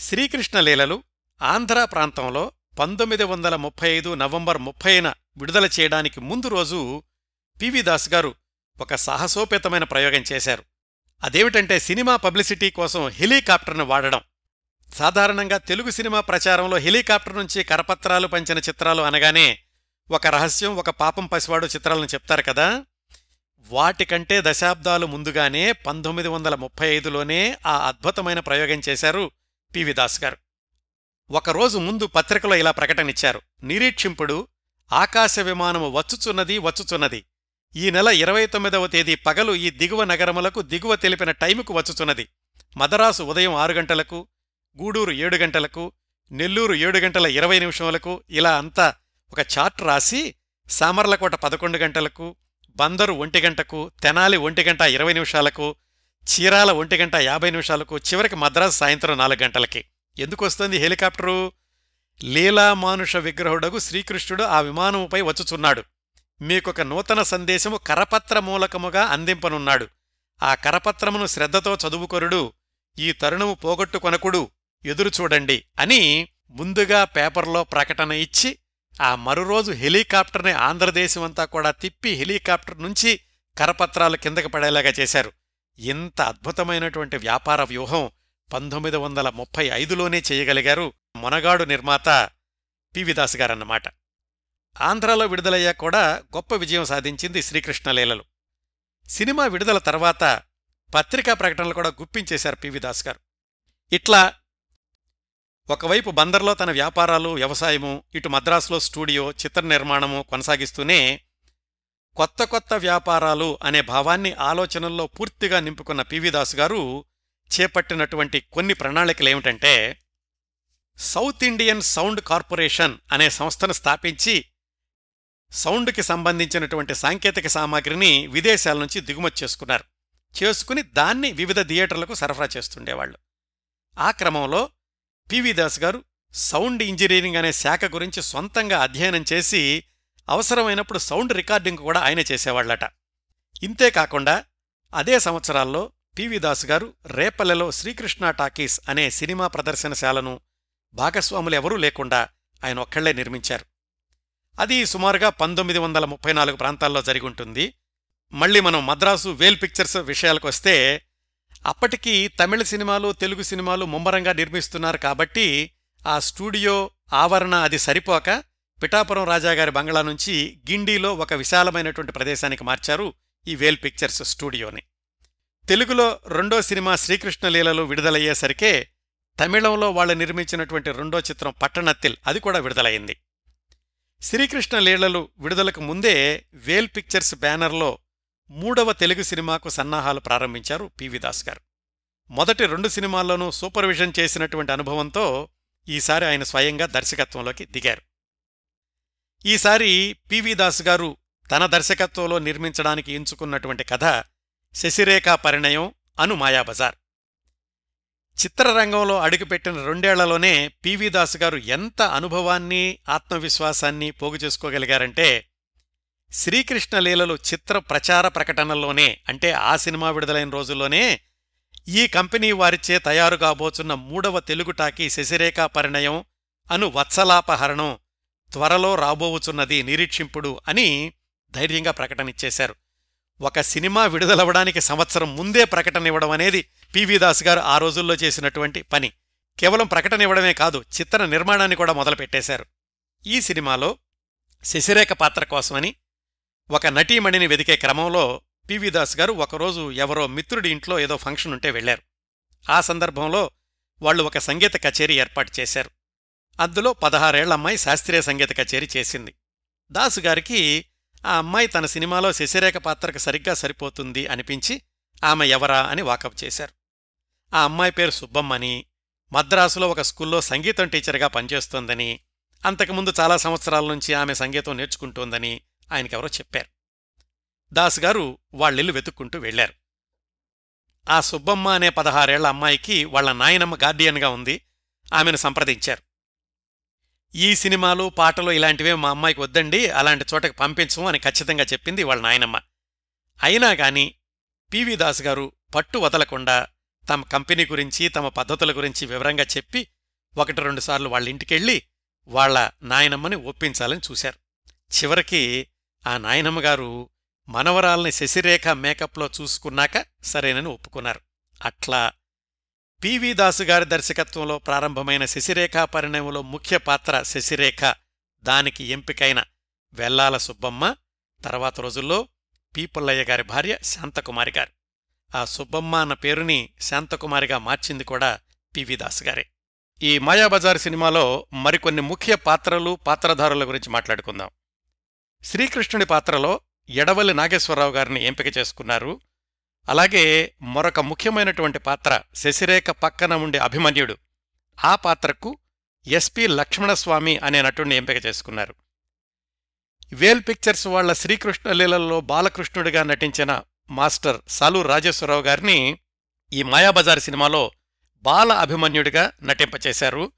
శ్రీకృష్ణలీలలు ఆంధ్ర ప్రాంతంలో పంతొమ్మిది వందల ముప్పై ఐదు నవంబర్ ముప్పైన విడుదల చేయడానికి ముందు రోజు పివి దాస్ గారు ఒక సాహసోపేతమైన ప్రయోగం చేశారు. అదేమిటంటే సినిమా పబ్లిసిటీ కోసం హెలికాప్టర్ను వాడడం. సాధారణంగా తెలుగు సినిమా ప్రచారంలో హెలికాప్టర్ నుంచి కరపత్రాలు పంచిన చిత్రాలు అనగానే ఒక రహస్యం ఒక పాపం పసివాడు చిత్రాలను చెప్తారు కదా. వాటికంటే దశాబ్దాలు ముందుగానే పంతొమ్మిది వందల ముప్పై ఐదులోనే ఆ అద్భుతమైన ప్రయోగం చేశారు పివి దాస్ గారు. ఒకరోజు ముందు పత్రికలో ఇలా ప్రకటనిచ్చారు నిరీక్షింపుడు ఆకాశ విమానము వచ్చుచున్నది వచ్చుచున్నది. ఈ నెల ఇరవై తొమ్మిదవ తేదీ పగలు ఈ దిగువ నగరములకు దిగువ తెలిపిన టైముకు వచ్చుచున్నది. మదరాసు ఉదయం ఆరు గంటలకు గూడూరు ఏడు గంటలకు నెల్లూరు ఏడు గంటల ఇరవై నిమిషములకు ఇలా అంతా ఒక చార్ట్ రాసి సామర్లకోట పదకొండు గంటలకు బందరు ఒంటి గంటకు తెనాలి ఒంటి గంట ఇరవై నిమిషాలకు చీరాల ఒంటి గంట యాభై నిమిషాలకు చివరికి మద్రాసు సాయంత్రం నాలుగు గంటలకి. ఎందుకు వస్తుంది హెలికాప్టరు? లీలామానుష విగ్రహుడగు శ్రీకృష్ణుడు ఆ విమానముపై వచ్చుచున్నాడు. మీకొక నూతన సందేశము కరపత్ర మూలకముగా అందింపనున్నాడు. ఆ కరపత్రమును శ్రద్ధతో చదువుకొరుడు ఈ తరుణము పోగొట్టుకొనకుడు. ఎదురుచూడండి అని ముందుగా పేపర్లో ప్రకటన ఇచ్చి ఆ మరురోజు హెలికాప్టర్ని ఆంధ్రదేశమంతా కూడా తిప్పి హెలికాప్టర్ నుంచి కరపత్రాలు కిందకి పడేలాగా చేశారు. ఇంత అద్భుతమైనటువంటి వ్యాపార వ్యూహం పంతొమ్మిది వందల ముప్పై ఐదులోనే చేయగలిగారు మొనగాడు నిర్మాత పివిదాస్ గారన్నమాట. ఆంధ్రాలో విడుదలయ్యాక కూడా గొప్ప విజయం సాధించింది శ్రీకృష్ణలీలలు సినిమా విడుదల తర్వాత పత్రికా ప్రకటనలు కూడా గుప్పించేశారు పివిదాస్ గారు. ఇట్లా ఒకవైపు బందర్లో తన వ్యాపారాలు వ్యవసాయము ఇటు మద్రాసులో స్టూడియో చిత్ర నిర్మాణము కొనసాగిస్తూనే కొత్త కొత్త వ్యాపారాలు అనే భావాన్ని ఆలోచనల్లో పూర్తిగా నింపుకున్న పివి దాస్ గారు చేపట్టినటువంటి కొన్ని ప్రణాళికలేమిటంటే సౌత్ ఇండియన్ సౌండ్ కార్పొరేషన్ అనే సంస్థను స్థాపించి సౌండ్కి సంబంధించినటువంటి సాంకేతిక సామాగ్రిని విదేశాల నుంచి దిగుమతి చేసుకున్నారు. చేసుకుని దాన్ని వివిధ థియేటర్లకు సరఫరా చేస్తుండేవాళ్ళు ఆ క్రమంలో పివి దాస్ గారు సౌండ్ ఇంజనీరింగ్ అనే శాఖ గురించి సొంతంగా అధ్యయనం చేసి అవసరమైనప్పుడు సౌండ్ రికార్డింగ్ కూడా ఆయన చేసేవాళ్ళట ఇంతేకాకుండా అదే సంవత్సరాల్లో పివి దాస్ గారు రేపల్లెలో శ్రీకృష్ణ టాకీస్ అనే సినిమా ప్రదర్శనశాలను భాగస్వాములెవరూ లేకుండా ఆయన ఒక్కళ్ళే నిర్మించారు. అది సుమారుగా పంతొమ్మిది వందల ముప్పై నాలుగు ప్రాంతాల్లో జరిగుంటుంది మళ్ళీ మనం మద్రాసు వేల్ పిక్చర్స్ విషయాలకు వస్తే అప్పటికి తమిళ సినిమాలు తెలుగు సినిమాలు ముమ్మరంగా నిర్మిస్తున్నారు కాబట్టి ఆ స్టూడియో ఆవరణ అది సరిపోక పిఠాపురం రాజాగారి బంగ్లా నుంచి గిండిలో ఒక విశాలమైనటువంటి ప్రదేశానికి మార్చారు ఈ వేల్ పిక్చర్స్ స్టూడియోని. తెలుగులో రెండో సినిమా శ్రీకృష్ణలీలలు విడుదలయ్యేసరికే తమిళంలో వాళ్ళు నిర్మించినటువంటి రెండో చిత్రం పట్టణత్తిల్ అది కూడా విడుదలయింది శ్రీకృష్ణ లీలలు విడుదలకు ముందే వేల్ పిక్చర్స్ బ్యానర్లో మూడవ తెలుగు సినిమాకు సన్నాహాలు ప్రారంభించారు పివి దాస్ గారు. మొదటి రెండు సినిమాల్లోనూ సూపర్విజన్ చేసినటువంటి అనుభవంతో ఈసారి ఆయన స్వయంగా దర్శకత్వంలోకి దిగారు. ఈసారి పివి దాస్ గారు తన దర్శకత్వంలో నిర్మించడానికి ఎంచుకున్నటువంటి కథ శశిరేఖా పరిణయం అను మాయాబజార్. చిత్రరంగంలో అడుగుపెట్టిన రెండేళ్ళలోనే పివి దాస్ గారు ఎంత అనుభవాన్ని ఆత్మవిశ్వాసాన్ని పోగు చేసుకోగలిగారంటే శ్రీకృష్ణ లీలలు చిత్ర ప్రచార ప్రకటనల్లోనే అంటే ఆ సినిమా విడుదలైన రోజుల్లోనే ఈ కంపెనీ వారిచే తయారుగాబోచున్న మూడవ తెలుగు టాకీ శశిరేఖా పరిణయం అను వత్సలాపహరణం త్వరలో రాబోవుచున్నది నిరీక్షింపుడు అని ధైర్యంగా ప్రకటనిచ్చేశారు. ఒక సినిమా విడుదలవ్వడానికి సంవత్సరం ముందే ప్రకటన ఇవ్వడం అనేది పివి దాస్ గారు ఆ రోజుల్లో చేసినటువంటి పని. కేవలం ప్రకటన ఇవ్వడమే కాదు చిత్ర నిర్మాణాన్ని కూడా మొదలుపెట్టేశారు. ఈ సినిమాలో శశిరేఖ పాత్ర కోసమని ఒక నటీమణిని వెదికే క్రమంలో పివి దాస్ గారు ఒకరోజు ఎవరో మిత్రుడి ఇంట్లో ఏదో ఫంక్షన్ ఉంటే వెళ్ళారు ఆ సందర్భంలో వాళ్ళు ఒక సంగీత కచేరీ ఏర్పాటు చేశారు. అందులో పదహారేళ్ళ అమ్మాయి శాస్త్రీయ సంగీత కచేరీ చేసింది. దాసు గారికి ఆ అమ్మాయి తన సినిమాలో శశిరేఖ పాత్రకు సరిగ్గా సరిపోతుంది అనిపించి ఆమె ఎవరా అని వాకప్ చేశారు. ఆ అమ్మాయి పేరు సుబ్బమ్మని మద్రాసులో ఒక స్కూల్లో సంగీతం టీచర్గా పనిచేస్తోందని అంతకుముందు చాలా సంవత్సరాల నుంచి ఆమె సంగీతం నేర్చుకుంటోందని ఆయనకెవరో చెప్పారు. దాస్ గారు వాళ్ళిల్లు వెతుక్కుంటూ వెళ్ళారు ఆ సుబ్బమ్మ అనే పదహారేళ్ళ అమ్మాయికి వాళ్ళ నాయనమ్మ గార్డియన్గా ఉంది. ఆమెను సంప్రదించారు. ఈ సినిమాలు పాటలు ఇలాంటివే మా అమ్మాయికి వద్దండి అలాంటి చోటకి పంపించము అని ఖచ్చితంగా చెప్పింది వాళ్ళ నాయనమ్మ. అయినా గాని పివి దాస్ గారు పట్టు వదలకుండా తమ కంపెనీ గురించి తమ పద్ధతుల గురించి వివరంగా చెప్పి ఒకటి రెండుసార్లు వాళ్ళ ఇంటికెళ్ళి వాళ్ళ నాయనమ్మని ఒప్పించాలని చూశారు. చివరికి ఆ నాయనమ్మగారు మనవరాల్ని శశిరేఖ మేకప్లో చూసుకున్నాక సరేనని ఒప్పుకున్నారు. అట్లా పివి దాసు గారి దర్శకత్వంలో ప్రారంభమైన శశిరేఖ పరిణయంలో ముఖ్య పాత్ర శశిరేఖ దానికి ఎంపికైన వెల్లాల సుబ్బమ్మ తర్వాత రోజుల్లో పీపుల్లయ్య గారి భార్య శాంతకుమారి గారు. ఆ సుబ్బమ్మ అన్న పేరుని శాంతకుమారిగా మార్చింది కూడా పివి దాస్ గారే. ఈ మాయాబజార్ సినిమాలో మరికొన్ని ముఖ్య పాత్రలు పాత్రధారుల గురించి మాట్లాడుకుందాం. శ్రీకృష్ణుడి పాత్రలో ఎడవల్లి నాగేశ్వరరావు గారిని ఎంపిక చేసుకున్నారు. అలాగే మరొక ముఖ్యమైనటువంటి పాత్ర శశిరేఖ పక్కన ఉండే అభిమన్యుడు. ఆ పాత్రకు ఎస్పి లక్ష్మణస్వామి అనే నటుడిని ఎంపిక చేసుకున్నారు. వేల్ పిక్చర్స్ వాళ్ళ శ్రీకృష్ణ లీలల్లో బాలకృష్ణుడిగా నటించిన మాస్టర్ సాలు రాజేశ్వరరావు గారిని ఈ మాయాబజార్ సినిమాలో బాల అభిమన్యుడిగా నటింపచేశారు.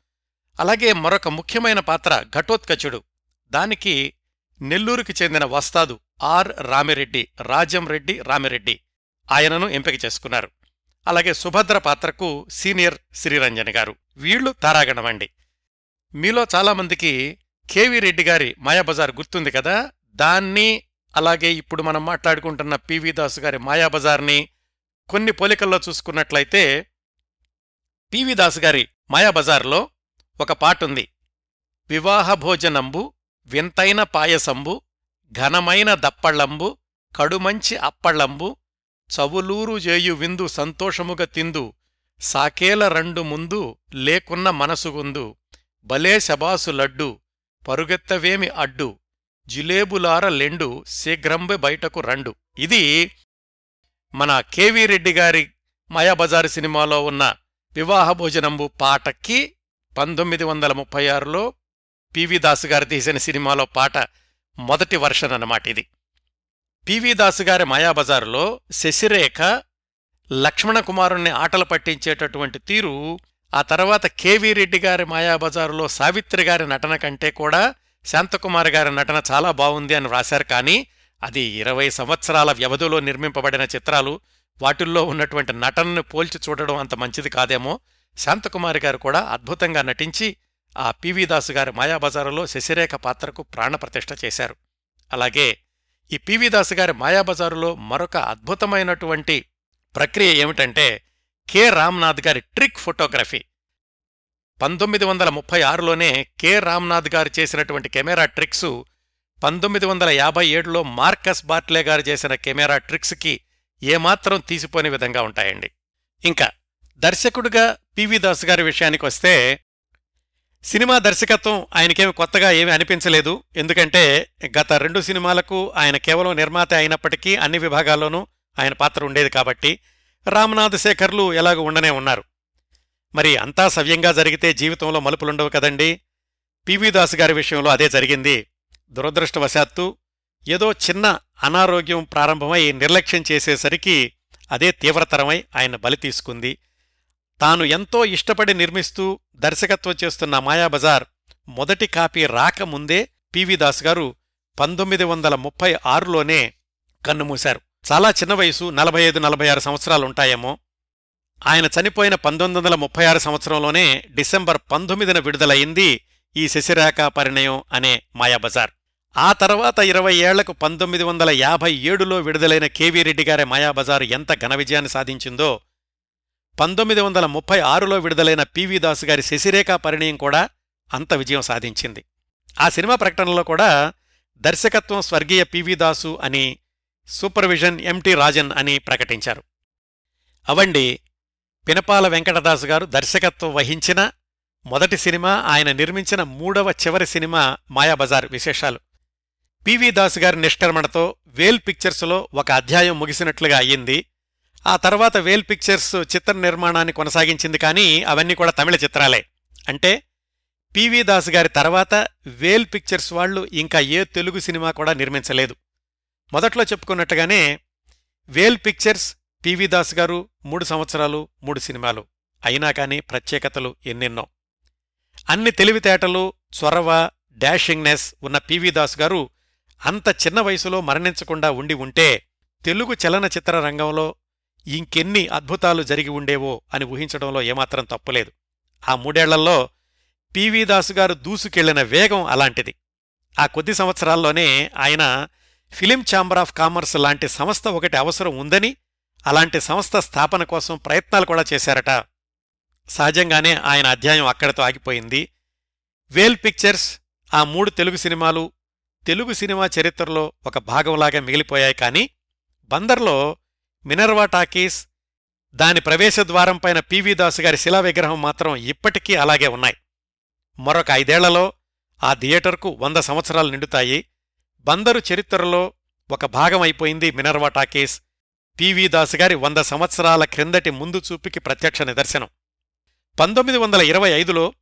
అలాగే మరొక ముఖ్యమైన పాత్ర ఘటోత్కచుడు. దానికి నెల్లూరుకి చెందిన వస్తాదు ఆర్ రామిరెడ్డి రాజం రెడ్డి రామిరెడ్డి. ఆయనను ఎంపిక చేసుకున్నారు. అలాగే సుభద్ర పాత్రకు సీనియర్ శ్రీరంజన్ గారు. వీళ్ళు తారాగణమండి. మీలో చాలామందికి కేవీ రెడ్డి గారి మాయాబజార్ గుర్తుంది కదా? దాన్ని అలాగే ఇప్పుడు మనం మాట్లాడుకుంటున్న పివి దాసు గారి మాయాబజార్ని కొన్ని పోలికల్లో చూసుకున్నట్లయితే పివి దాసు గారి మాయాబజార్లో ఒక పాటుంది. వివాహ భోజనంబు వింతైన పాయసంబు ఘనమైన దప్పళ్ళంబు కడుమంచి అప్పళ్ళంబు చవులూరు జేయు విందు సంతోషముగ తిందు సాకేల రెండు ముందు లేకున్న మనసుగుందు భలే శబాసు లడ్డు పరుగెత్తవేమి అడ్డు జిలేబులార లెండు శీఘ్రంబె బయటకు రండు. ఇది మన కెవి రెడ్డి గారి మాయాబజార్ సినిమాలో ఉన్న వివాహ భోజనంబు పాటకి పంతొమ్మిది వందల ముప్పై ఆరులో పివి దాసు గారు తీసిన సినిమాలో పాట మొదటి వర్షన్ అన్నమాట ఇది. పివి దాసు గారి మాయాబజారులో శశిరేఖ లక్ష్మణ కుమారుణ్ణి ఆటలు పట్టించేటటువంటి తీరు ఆ తర్వాత కెవి రెడ్డి గారి మాయాబజారులో సావిత్రి గారి నటన కంటే కూడా శాంతకుమార్ గారి నటన చాలా బాగుంది అని వ్రాశారు కానీ అది ఇరవై సంవత్సరాల వ్యవధిలో నిర్మింపబడిన చిత్రాలు వాటిల్లో ఉన్నటువంటి నటనను పోల్చి చూడడం అంత మంచిది కాదేమో. శాంతకుమారి గారు కూడా అద్భుతంగా నటించి ఆ పివి దాసు గారి మాయాబజారులో శశిరేఖ పాత్రకు ప్రాణప్రతిష్ఠ చేశారు. అలాగే ఈ పివి దాసు గారి మాయాబజారులో మరొక అద్భుతమైనటువంటి ప్రక్రియ ఏమిటంటే కె రామ్నాథ్ గారి ట్రిక్ ఫోటోగ్రఫీ. పంతొమ్మిది వందల ముప్పై ఆరులోనే కె రామ్నాథ్ గారు చేసినటువంటి కెమెరా ట్రిక్స్ పంతొమ్మిది వందల యాభై ఏడులో మార్కస్ బార్ట్లే గారు చేసిన కెమెరా ట్రిక్స్కి ఏమాత్రం తీసిపోని విధంగా ఉంటాయండి. ఇంకా దర్శకుడిగా పివి దాస్ గారి విషయానికి వస్తే సినిమా దర్శకత్వం ఆయనకేమి కొత్తగా ఏమీ అనిపించలేదు. ఎందుకంటే గత రెండు సినిమాలకు ఆయన కేవలం నిర్మాత అయినప్పటికీ అన్ని విభాగాల్లోనూ ఆయన పాత్ర ఉండేది కాబట్టి రామనాథ్ శేఖర్లు ఎలాగూ ఉండనే ఉన్నారు. మరి అంతా సవ్యంగా జరిగితే జీవితంలో మలుపులుండవు కదండి. పివి దాస్ గారి విషయంలో అదే జరిగింది. దురదృష్టవశాత్తు ఏదో చిన్న అనారోగ్యం ప్రారంభమై నిర్లక్ష్యం చేసేసరికి అదే తీవ్రతరమై ఆయన బలి తీసుకుంది. తాను ఎంతో ఇష్టపడి నిర్మిస్తూ దర్శకత్వం చేస్తున్న మాయాబజార్ మొదటి కాపీ రాకముందే పివిదాస్ గారు పంతొమ్మిది వందల ముప్పై ఆరులోనే కన్నుమూశారు. చాలా చిన్న వయసు నలభై ఐదు నలభై ఆరు సంవత్సరాలుంటాయేమో. ఆయన చనిపోయిన పంతొమ్మిది వందల ముప్పై ఆరు సంవత్సరంలోనే డిసెంబర్ పంతొమ్మిదిన విడుదలయింది ఈ శశిరేఖ పరిణయం అనే మాయాబజార్ ఆ తర్వాత ఇరవై ఏళ్ళకు పంతొమ్మిది వందల యాభై ఏడులో విడుదలైన కేవీ రెడ్డి గారి మాయాబజార్ ఎంత ఘన విజయాన్ని సాధించిందో పంతొమ్మిది వందల ముప్పై ఆరులో విడుదలైన పివి దాసు గారి శశిరేఖ పరిణయం కూడా అంత విజయం సాధించింది. ఆ సినిమా ప్రకటనలో కూడా దర్శకత్వం స్వర్గీయ పివి దాసు అని సూపర్విజన్ ఎంటి రాజన్ అని ప్రకటించారు. అవండి పినపాల వెంకటదాసు గారు దర్శకత్వం వహించిన మొదటి సినిమా ఆయన నిర్మించిన మూడవ చివరి సినిమా మాయాబజార్ విశేషాలు. పివి దాసు గారి నిష్కర్మణతో వేల్ పిక్చర్స్లో ఒక అధ్యాయం ముగిసినట్లుగా అయ్యింది. ఆ తర్వాత వేల్ పిక్చర్స్ చిత్ర నిర్మాణాన్ని కొనసాగించింది కానీ అవన్నీ కూడా తమిళ చిత్రాలే. అంటే పివి దాస్ గారి తర్వాత వేల్ పిక్చర్స్ వాళ్ళు ఇంకా ఏ తెలుగు సినిమా కూడా నిర్మించలేదు. మొదట్లో చెప్పుకున్నట్టుగానే Vel pictures P V Das గారు మూడు సంవత్సరాలు మూడు సినిమాలు. అయినా కానీ ప్రత్యేకతలు ఎన్నెన్నో. అన్ని తెలివితేటలు చొరవ డాషింగ్నెస్ ఉన్న పివి దాస్ గారు అంత చిన్న వయసులో మరణించకుండా ఉండి ఉంటే తెలుగు చలనచిత్ర రంగంలో ఇంకెన్ని అద్భుతాలు జరిగి ఉండేవో అని ఊహించడంలో ఏమాత్రం తప్పులేదు. ఆ మూడేళ్ళలో పివి దాసు గారు దూసుకెళ్ళిన వేగం అలాంటిది. ఆ కొద్ది సంవత్సరాల్లోనే ఆయన ఫిలిం ఛాంబర్ ఆఫ్ కామర్స్ లాంటి సంస్థ ఒకటి అవసరం ఉందని అలాంటి సంస్థ స్థాపన కోసం ప్రయత్నాలు కూడా చేశారట. సహజంగానే ఆయన అధ్యాయం అక్కడితో ఆగిపోయింది. వేల్ పిక్చర్స్ ఆ మూడు తెలుగు సినిమాలు తెలుగు సినిమా చరిత్రలో ఒక భాగంలాగా మిగిలిపోయాయి కానీ బందర్లో మినర్వా టాకీస్ దాని ప్రవేశద్వారం పైన పివి దాసు గారి శిలా విగ్రహం మాత్రం ఇప్పటికీ అలాగే ఉన్నాయి. మరొక ఐదేళ్ళలో ఆ థియేటర్కు వంద సంవత్సరాలు నిండుతాయి. బందరు చరిత్రలో ఒక భాగం అయిపోయింది మినర్వా టాకీస్. పివి దాసు గారి వంద సంవత్సరాల క్రిందటి ముందు చూపుకి ప్రత్యక్ష నిదర్శనం. పంతొమ్మిది వందల ఇరవై ఐదులో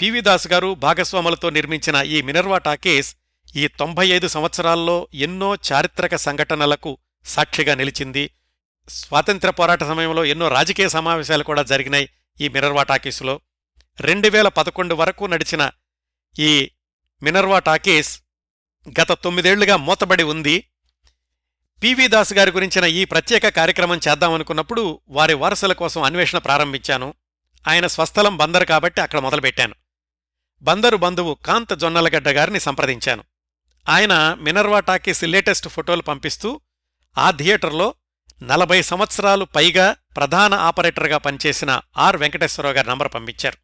పివి దాసు గారు భాగస్వాములతో నిర్మించిన ఈ మినర్వా టాకీస్ ఈ తొంభై ఐదు సంవత్సరాల్లో ఎన్నో చారిత్రక సంఘటనలకు సాక్షిగా నిలిచింది. స్వాతంత్ర్య పోరాట సమయంలో ఎన్నో రాజకీయ సమావేశాలు కూడా జరిగినాయి ఈ మినర్వా టాకీస్లో రెండు వేల పదకొండు వరకు నడిచిన ఈ మినర్వా టాకీస్ గత తొమ్మిదేళ్ళుగా మూతబడి ఉంది. పివి దాస్ గారి గురించిన ఈ ప్రత్యేక కార్యక్రమం చేద్దామనుకున్నప్పుడు వారి వారసుల కోసం అన్వేషణ ప్రారంభించాను. ఆయన స్వస్థలం బందరు కాబట్టి అక్కడ మొదలుపెట్టాను. బందరు బంధువు కాంత జొన్నలగడ్డ గారిని సంప్రదించాను. ఆయన మినర్వా టాకీస్ లేటెస్ట్ ఫోటోలు పంపిస్తూ ఆ థియేటర్లో నలభై సంవత్సరాలు పైగా ప్రధాన ఆపరేటర్గా పనిచేసిన ఆర్ వెంకటేశ్వరరావు గారి నంబర్ పంపించారు.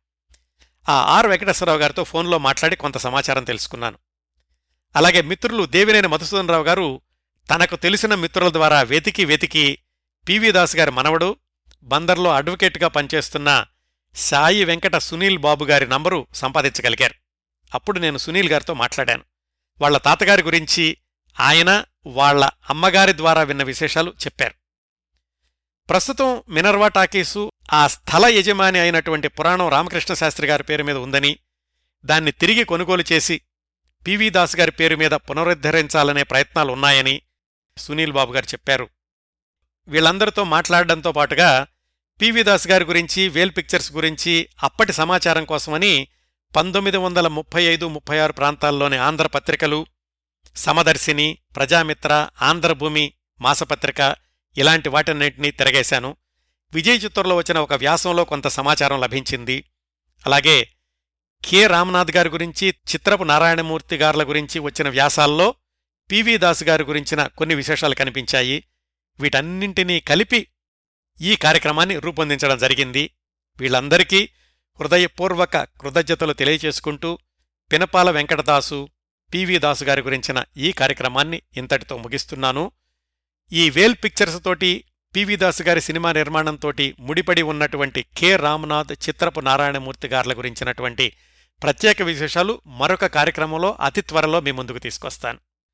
ఆ ఆర్ వెంకటేశ్వరరావు గారితో ఫోన్లో మాట్లాడి కొంత సమాచారం తెలుసుకున్నాను. అలాగే మిత్రులు దేవినేని మధుసూదన్ రావు గారు తనకు తెలిసిన మిత్రుల ద్వారా వెతికి వెతికి పివి దాస్ గారి మనవడు బందర్లో అడ్వకేట్గా పనిచేస్తున్న సాయి వెంకట సునీల్ బాబు గారి నంబరు సంపాదించగలిగారు. అప్పుడు నేను సునీల్ గారితో మాట్లాడాను. వాళ్ళ తాతగారి గురించి ఆయన వాళ్ళ అమ్మగారి ద్వారా విన్న విశేషాలు చెప్పారు. ప్రస్తుతం మినర్వా టాకీసు ఆ స్థల యజమాని అయినటువంటి పురాణం రామకృష్ణ శాస్త్రి గారి పేరు మీద ఉందని దాన్ని తిరిగి కొనుగోలు చేసి పివి దాస్ గారి పేరు మీద పునరుద్ధరించాలనే ప్రయత్నాలు ఉన్నాయని సునీల్ బాబు గారు చెప్పారు. వీళ్ళందరితో మాట్లాడడంతో పాటుగా పివి దాస్ గారి గురించి వేల్ పిక్చర్స్ గురించి అప్పటి సమాచారం కోసమని పంతొమ్మిది వందల ముప్పై ఐదు ముప్పై ఆరు ప్రాంతాల్లోని ఆంధ్రపత్రికలు సమదర్శిని ప్రజామిత్ర ఆంధ్రభూమి మాసపత్రిక ఇలాంటి వాటన్నింటినీ తిరగేశాను. విజయ్ చిత్తూరులో వచ్చిన ఒక వ్యాసంలో కొంత సమాచారం లభించింది. అలాగే కె. రామనాథ్ గారి గురించి చిత్రపు నారాయణమూర్తి గార్ల గురించి వచ్చిన వ్యాసాల్లో పివి దాస్ గారి గురించిన కొన్ని విశేషాలు కనిపించాయి. వీటన్నింటినీ కలిపి ఈ కార్యక్రమాన్ని రూపొందించడం జరిగింది. వీళ్ళందరికీ హృదయపూర్వక కృతజ్ఞతలు తెలియచేసుకుంటూ పినపాల వెంకటదాసు పివి దాసు గారి గురించిన ఈ కార్యక్రమాన్ని ఇంతటితో ముగిస్తున్నాను. ఈ వేల్ పిక్చర్స్ తోటి పివి దాస్ గారి సినిమా నిర్మాణంతోటి ముడిపడి ఉన్నటువంటి కె. రామనాథ్ చిత్రపు నారాయణమూర్తి గార్ల గురించినటువంటి ప్రత్యేక విశేషాలు మరొక కార్యక్రమంలో అతి త్వరలో మీ ముందుకు తీసుకొస్తాను.